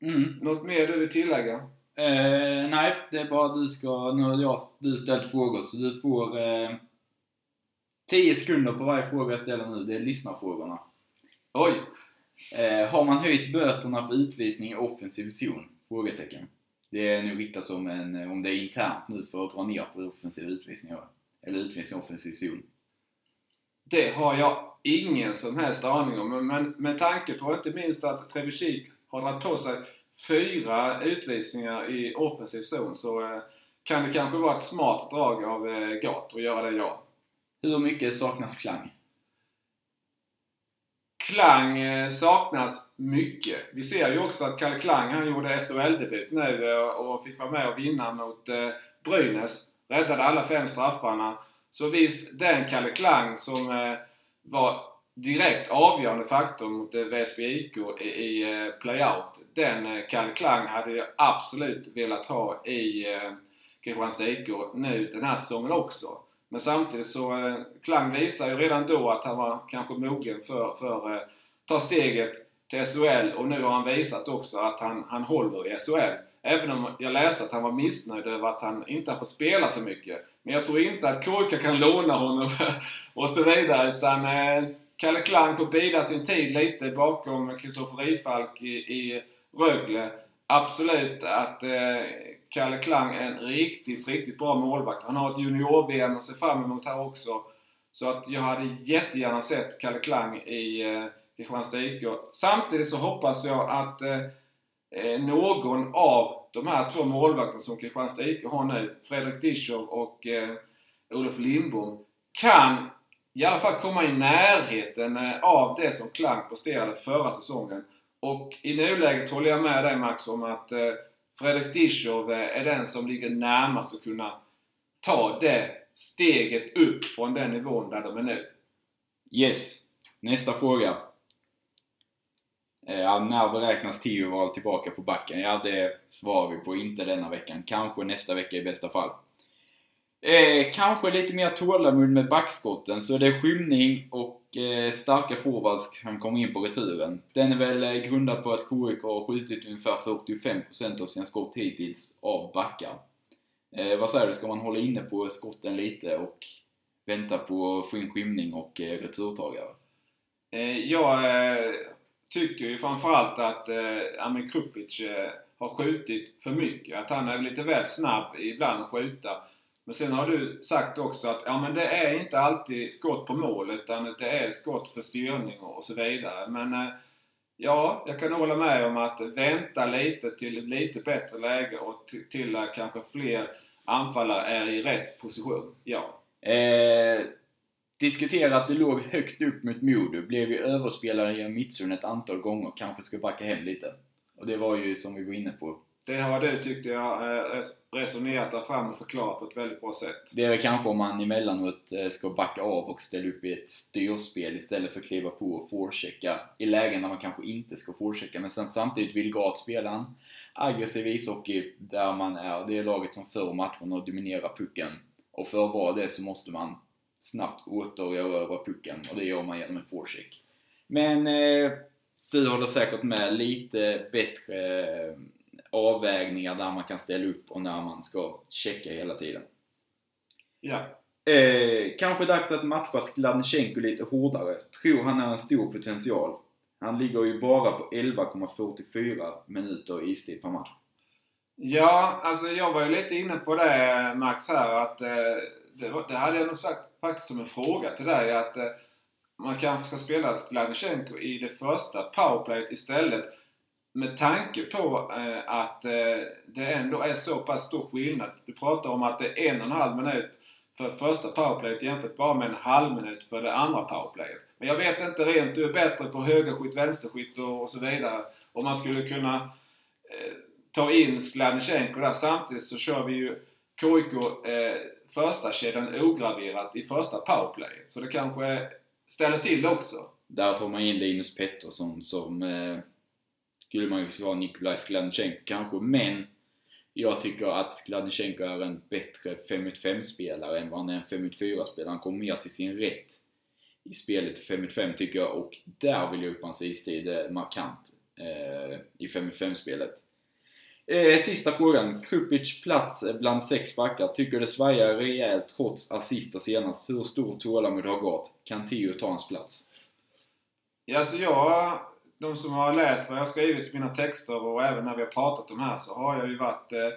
Mm. Något mer du vill tillägga? Eh, nej, det är bara du ska... Nu har jag, du ställt frågor så du får eh, 10 sekunder på varje fråga jag ställer nu. Det är lyssnarfrågorna. Oj! Eh, har man höjt böterna för utvisning i offensiv zon? Frågetecken. Det är nu riktat som en, eh, om det är internt nu för att dra ner på offensiv utvisning. Eller utvisning i offensiv zon. Det har jag ingen som helst aning om. Men, men med tanke på inte minst att Trevicik har dragit på sig fyra utvisningar i offensiv zon så eh, kan det kanske vara ett smart drag av eh, Gat att göra det, ja. Hur mycket saknas klang? Klang eh, saknas mycket. Vi ser ju också att Kalle Klang han gjorde SHL-debut nu eh, och fick vara med och vinna mot eh, Brynäs. Räddade alla fem straffarna. Så visst, den Kalle Klang som var direkt avgörande faktor mot Väsby IK i, playout. Den Kalle Klang hade jag absolut velat ha i Kristianstad IK nu den här säsongen också. Men samtidigt så eh, Klang visar ju redan då att han var kanske mogen för, för eh, ta steget till SHL och nu har han visat också att han, han håller i SHL. Även om jag läste att han var missnöjd över att han inte har fått spela så mycket. Men jag tror inte att KIK kan låna honom och så vidare utan eh, Kalle Klang får bida sin tid lite bakom Kristoffer Rifalk i, i Rögle. Absolut att eh, Kalle Klang är en riktigt, riktigt bra målvakt. Han har ett junior-VM att se fram emot här också. Så att jag hade jättegärna sett Kalle Klang i eh, Kristianstad IK. Samtidigt så hoppas jag att eh, eh, någon av de här två målvakterna som Kristianstad IK har nu, Fredrik Dischow och eh, Olof Lindbom, kan i alla fall komma i närheten eh, av det som Klang presterade förra säsongen. Och i nuläget håller jag med dig Max om att eh, Fredrik Dischow eh, är den som ligger närmast att kunna ta det steget upp från den nivån där de är nu. Yes. Nästa fråga. Eh, ja, när beräknas Tio vara tillbaka på backen? Ja, det svarar vi på. Inte denna veckan. Kanske nästa vecka i bästa fall. Eh, kanske lite mer tålamod med backskotten, så det är skymning och Eh, starka forwards kan komma in på returen. Den är väl eh, grundad på att KIK har skjutit ungefär 45% av sina skott hittills av backar. Eh, vad säger du, ska man hålla inne på skotten lite och vänta på att få in skymning och eh, returtagare? Eh, jag eh, tycker ju framförallt att eh, Amin Krupic eh, har skjutit för mycket. Att han är lite väl snabb ibland att skjuta. Men sen har du sagt också att ja, men det är inte alltid skott på mål utan det är skott för styrning och så vidare. Men eh, ja, jag kan hålla med om att vänta lite till ett lite bättre läge och till att kanske fler anfallare är i rätt position. Ja. Eh, diskutera att det låg högt upp mot Modo, blev ju överspelare genom mittzon ett antal gånger, kanske ska backa hem lite. Och det var ju som vi var inne på. Det har du tyckte jag eh, resonerat där fram och förklarat på ett väldigt bra sätt. Det är väl kanske om man emellanåt eh, ska backa av och ställa upp i ett styrspel istället för att kliva på och forechecka i lägen där man kanske inte ska forechecka. Men sen samtidigt vill Gard spela en aggressiv ishockey där man är det laget som för matchen och dominerar pucken. Och för att vara det så måste man snabbt återerövra pucken och det gör man genom en forecheck. Men eh, du håller säkert med lite bättre eh, avvägningar där man kan ställa upp och när man ska checka hela tiden. Ja. Eh, kanske dags att matcha Skladnysjenko lite hårdare. Tror han är en stor potential. Han ligger ju bara på 11,44 minuter istid per match. Ja, alltså jag var ju lite inne på det Max här att eh, det, var, det hade jag nog sagt faktiskt som en fråga till dig att eh, man kanske ska spela Skladnysjenko i det första powerplayet istället med tanke på eh, att eh, det ändå är så pass stor skillnad. Du pratar om att det är en och en halv minut för första powerplayet jämfört bara med en halv minut för det andra powerplayet. Men jag vet inte rent, du är bättre på högerskytt, vänsterskytt och, och så vidare. Om man skulle kunna eh, ta in Skladnysjenko där. Samtidigt så kör vi ju KIK eh, första kedjan ograverat i första powerplayet. Så det kanske ställer till det också. Där tar man in Linus Pettersson som eh, skulle man ju vara Nikolaj Skladnysjenko kanske, men Jag tycker att Skladnichenko är en bättre 5-5-spelare än vad han är en 5-4-spelare. Han kommer mer till sin rätt i spelet 5-5 tycker jag och där vill jag upp hans istid eh, markant eh, i 5-5-spelet. Eh, sista frågan. Krupic plats eh, bland sex backar. Tycker det svajar rejält trots assister senast. Hur stor tålamod har gått? Kan Theo ta hans plats? Ja, alltså jag, de som har läst vad jag har skrivit i mina texter och även när vi har pratat om här så har jag ju varit eh,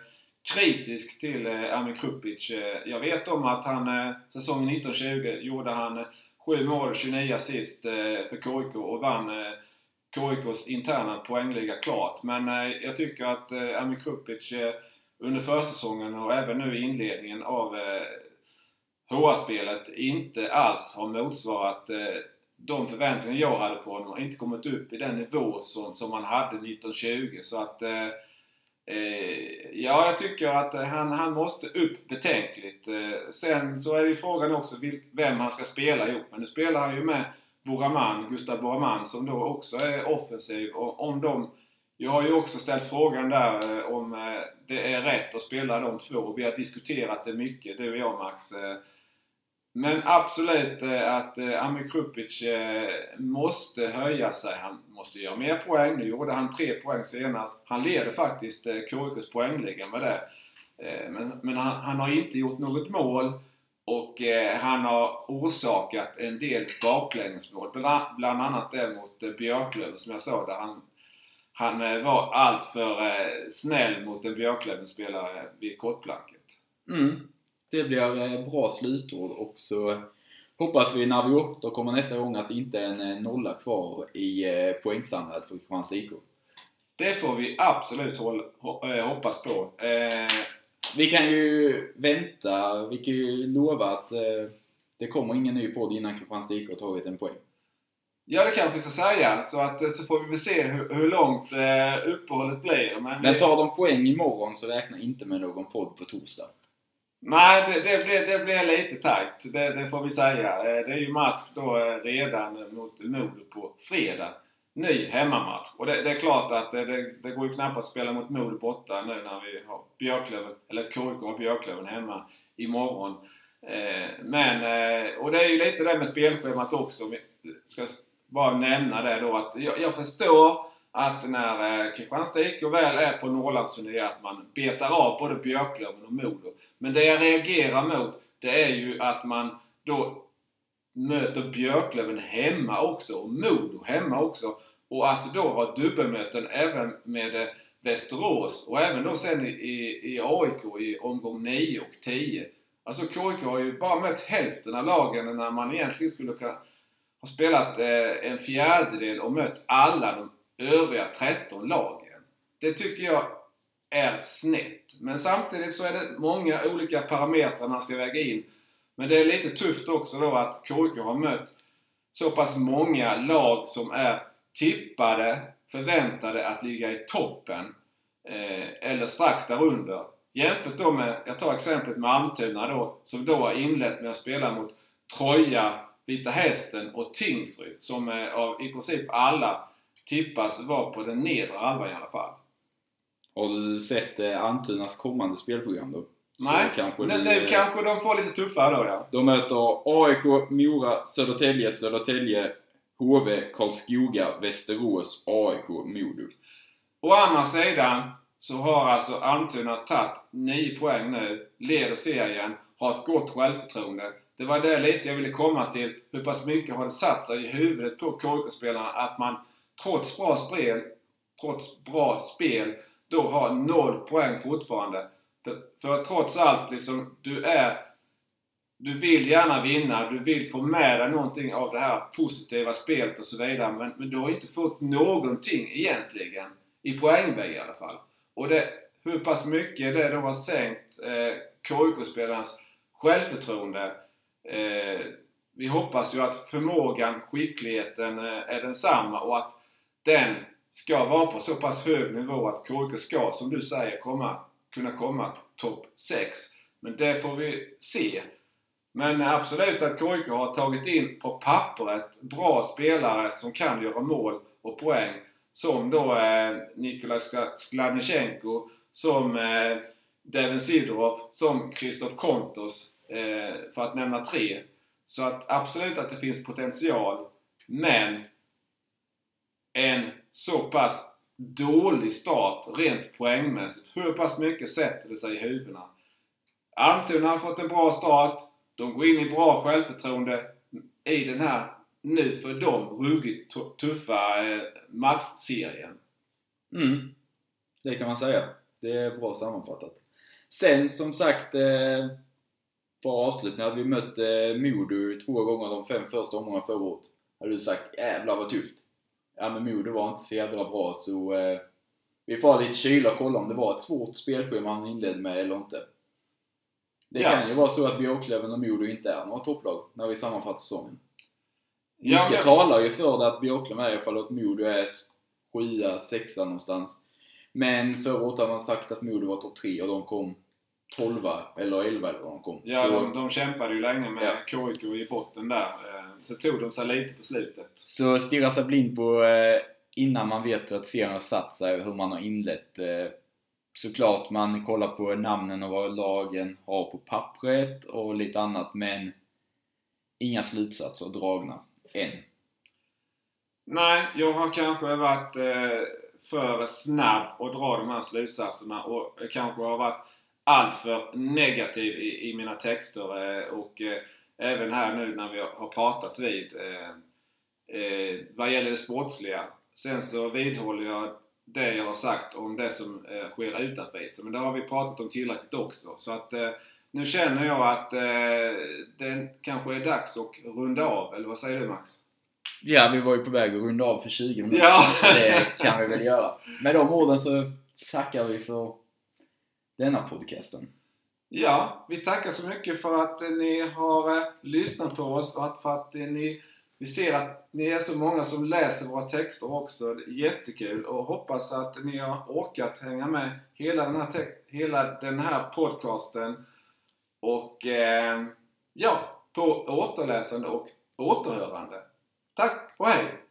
kritisk till eh, Amin Krupic. Eh, jag vet om att han eh, säsongen 1920 gjorde han eh, 7 mål, 29 assist eh, för KIK och vann eh, KIKs interna poängliga klart. Men eh, jag tycker att eh, Amin Krupic eh, under försäsongen och även nu i inledningen av eh, HA-spelet inte alls har motsvarat eh, de förväntningar jag hade på honom. Inte kommit upp i den nivå som, som han hade 1920. Så att eh, Eh, ja, jag tycker att eh, han, han måste upp betänkligt. Eh, sen så är ju frågan också vem han ska spela ihop med. Nu spelar han ju med Boraman, Gustav Boraman, som då också är offensiv. Och om de, jag har ju också ställt frågan där eh, om eh, det är rätt att spela de två. Vi har diskuterat det mycket, du och jag Max. Men absolut eh, att eh, Amir Krupic eh, måste höja sig. Han måste göra mer poäng. Nu gjorde han tre poäng senast. Han leder faktiskt KIKs poängliga med det. Men, men han, han, har inte gjort något mål och han har orsakat en del baklängesmål. Bland, bland annat det mot Björklöven som jag sa där han, han var alltför snäll mot en Björklöven-spelare vid kortplanket. Mm. Det blir eh, bra slutord och så hoppas vi när vi återkommer nästa gång att det inte är en eh, nolla kvar i eh, poängsamlandet för Kristianstad IK. Det får vi absolut hoppas på. Vi kan ju vänta, vi kan ju lova att det kommer ingen ny podd innan Kristianstad IK har tagit en poäng. Ja, det kanske vi ska säga. Så, att, så får vi väl se hur, hur långt uppehållet blir. Men, Men tar de poäng imorgon så räkna inte med någon podd på torsdag. Nej, det, det, blir, det blir lite tajt. Det, det, får vi säga. Eh, det är ju match då eh, redan mot Modo på fredag. Ny hemmamatch. Och det, det är klart att eh, det, det, går ju knappast att spela mot Modo borta nu när vi har Björklöven, eller KIK har Björklöven hemma imorgon. Men, och det är ju lite det med spelschemat också. Ska bara nämna det då att jag, jag förstår att när eh, Kristianstad IK väl är på Norrlandsturné att man betar av både Björklöven och Modo. Men det jag reagerar mot det är ju att man då möter Björklöven hemma också och Modo hemma också. Och alltså då har dubbelmöten även med eh, Västerås och även då sen i, i, i AIK i omgång 9 och 10. Alltså KIK har ju bara mött hälften av lagen när man egentligen skulle kunna ha spelat eh, en fjärdedel och mött alla de övriga 13 lagen. Det tycker jag är snett. Men samtidigt så är det många olika parametrar man ska väga in. Men det är lite tufft också då att KIK har mött så pass många lag som är tippade, förväntade att ligga i toppen eh, eller strax därunder. Jämfört då med, jag tar exemplet med Almtuna då, som då har inlett med att spela mot Troja, Vita Hästen och Tingsryd som av i princip alla tippas vara på den nedre halvan i alla fall. Har du sett eh, Almtunas kommande spelprogram då? Nej, kanske nu, nu kanske de får lite tuffare då ja. De möter AIK, Mora, Södertälje, Södertälje, HV, Karlskoga, Västerås, AIK, Modo. Å andra sidan så har alltså Almtuna tagit 9 poäng nu, leder serien, har ett gott självförtroende. Det var det lite jag ville komma till. Hur pass mycket har det satt sig i huvudet på KIK-spelarna att man trots bra spel, trots bra spel, då har noll poäng fortfarande. För, för trots allt, liksom, du är... Du vill gärna vinna, du vill få med dig någonting av det här positiva spelet och så vidare. Men, men du har inte fått någonting egentligen. I poängväg i alla fall. Och det, hur pass mycket det då har sänkt eh, KIK-spelarens självförtroende. Eh, vi hoppas ju att förmågan, skickligheten eh, är densamma och att den ska vara på så pass hög nivå att KIK ska, som du säger, komma, kunna komma topp 6. Men det får vi se. Men absolut att KIK har tagit in på pappret bra spelare som kan göra mål och poäng. Som då eh, Nikolaj Skladnichenko som eh, Devin Sidorov, som Christoph Kontos, eh, för att nämna tre. Så att absolut att det finns potential, men en så pass dålig start rent poängmässigt. Hur pass mycket sätter det sig i huvudena? Almtuna har fått en bra start. De går in i bra självförtroende i den här, nu för dem, ruggigt tuffa eh, matchserien. Mm. Det kan man säga. Det är bra sammanfattat. Sen som sagt, eh, bra avslutning. Hade vi mött eh, Modo två gånger de fem första omgångarna förra året, hade du sagt jävlar vad tufft. Ja men Modo var inte så jävla bra så eh, vi får ha lite kyla och kolla om det var ett svårt spelschema han inledde med eller inte. Det ja. kan ju vara så att Björklöven och Modo inte är några topplag när vi sammanfattar säsongen. Ja, Mycket men... talar ju för det att Björklöven är i fall att Modo är ett sjua, sexa någonstans. Men förra året hade man sagt att Modo var topp tre och de kom 12 eller 11 eller de kom. Ja, så, de, de kämpade ju länge med ja. KIK i botten där. Eh, så tog de sig lite på slutet. Så stirra sig blind på eh, innan man vet att serien har satt sig, hur man har inlett. Eh, såklart man kollar på namnen och vad lagen har på pappret och lite annat men inga slutsatser dragna än. Nej, jag har kanske varit för snabb att dra de här slutsatserna och kanske har varit alltför negativ i, i mina texter eh, och eh, även här nu när vi har pratats vid eh, eh, vad gäller det sportsliga. Sen så vidhåller jag det jag har sagt om det som eh, sker utanför isen. Men det har vi pratat om tillräckligt också. Så att eh, nu känner jag att det kanske är dags att runda av. Eller vad säger du Max? Ja, vi var ju på väg att runda av för 20 minuter. Ja. Så det kan vi väl göra. Med de orden så tackar vi för denna podcasten. Ja, vi tackar så mycket för att eh, ni har eh, lyssnat på oss och för att eh, ni vi ser att ni är så många som läser våra texter också. Jättekul och hoppas att ni har orkat hänga med hela den här, hela den här podcasten. Och eh, ja, på återläsande och återhörande. Tack och hej!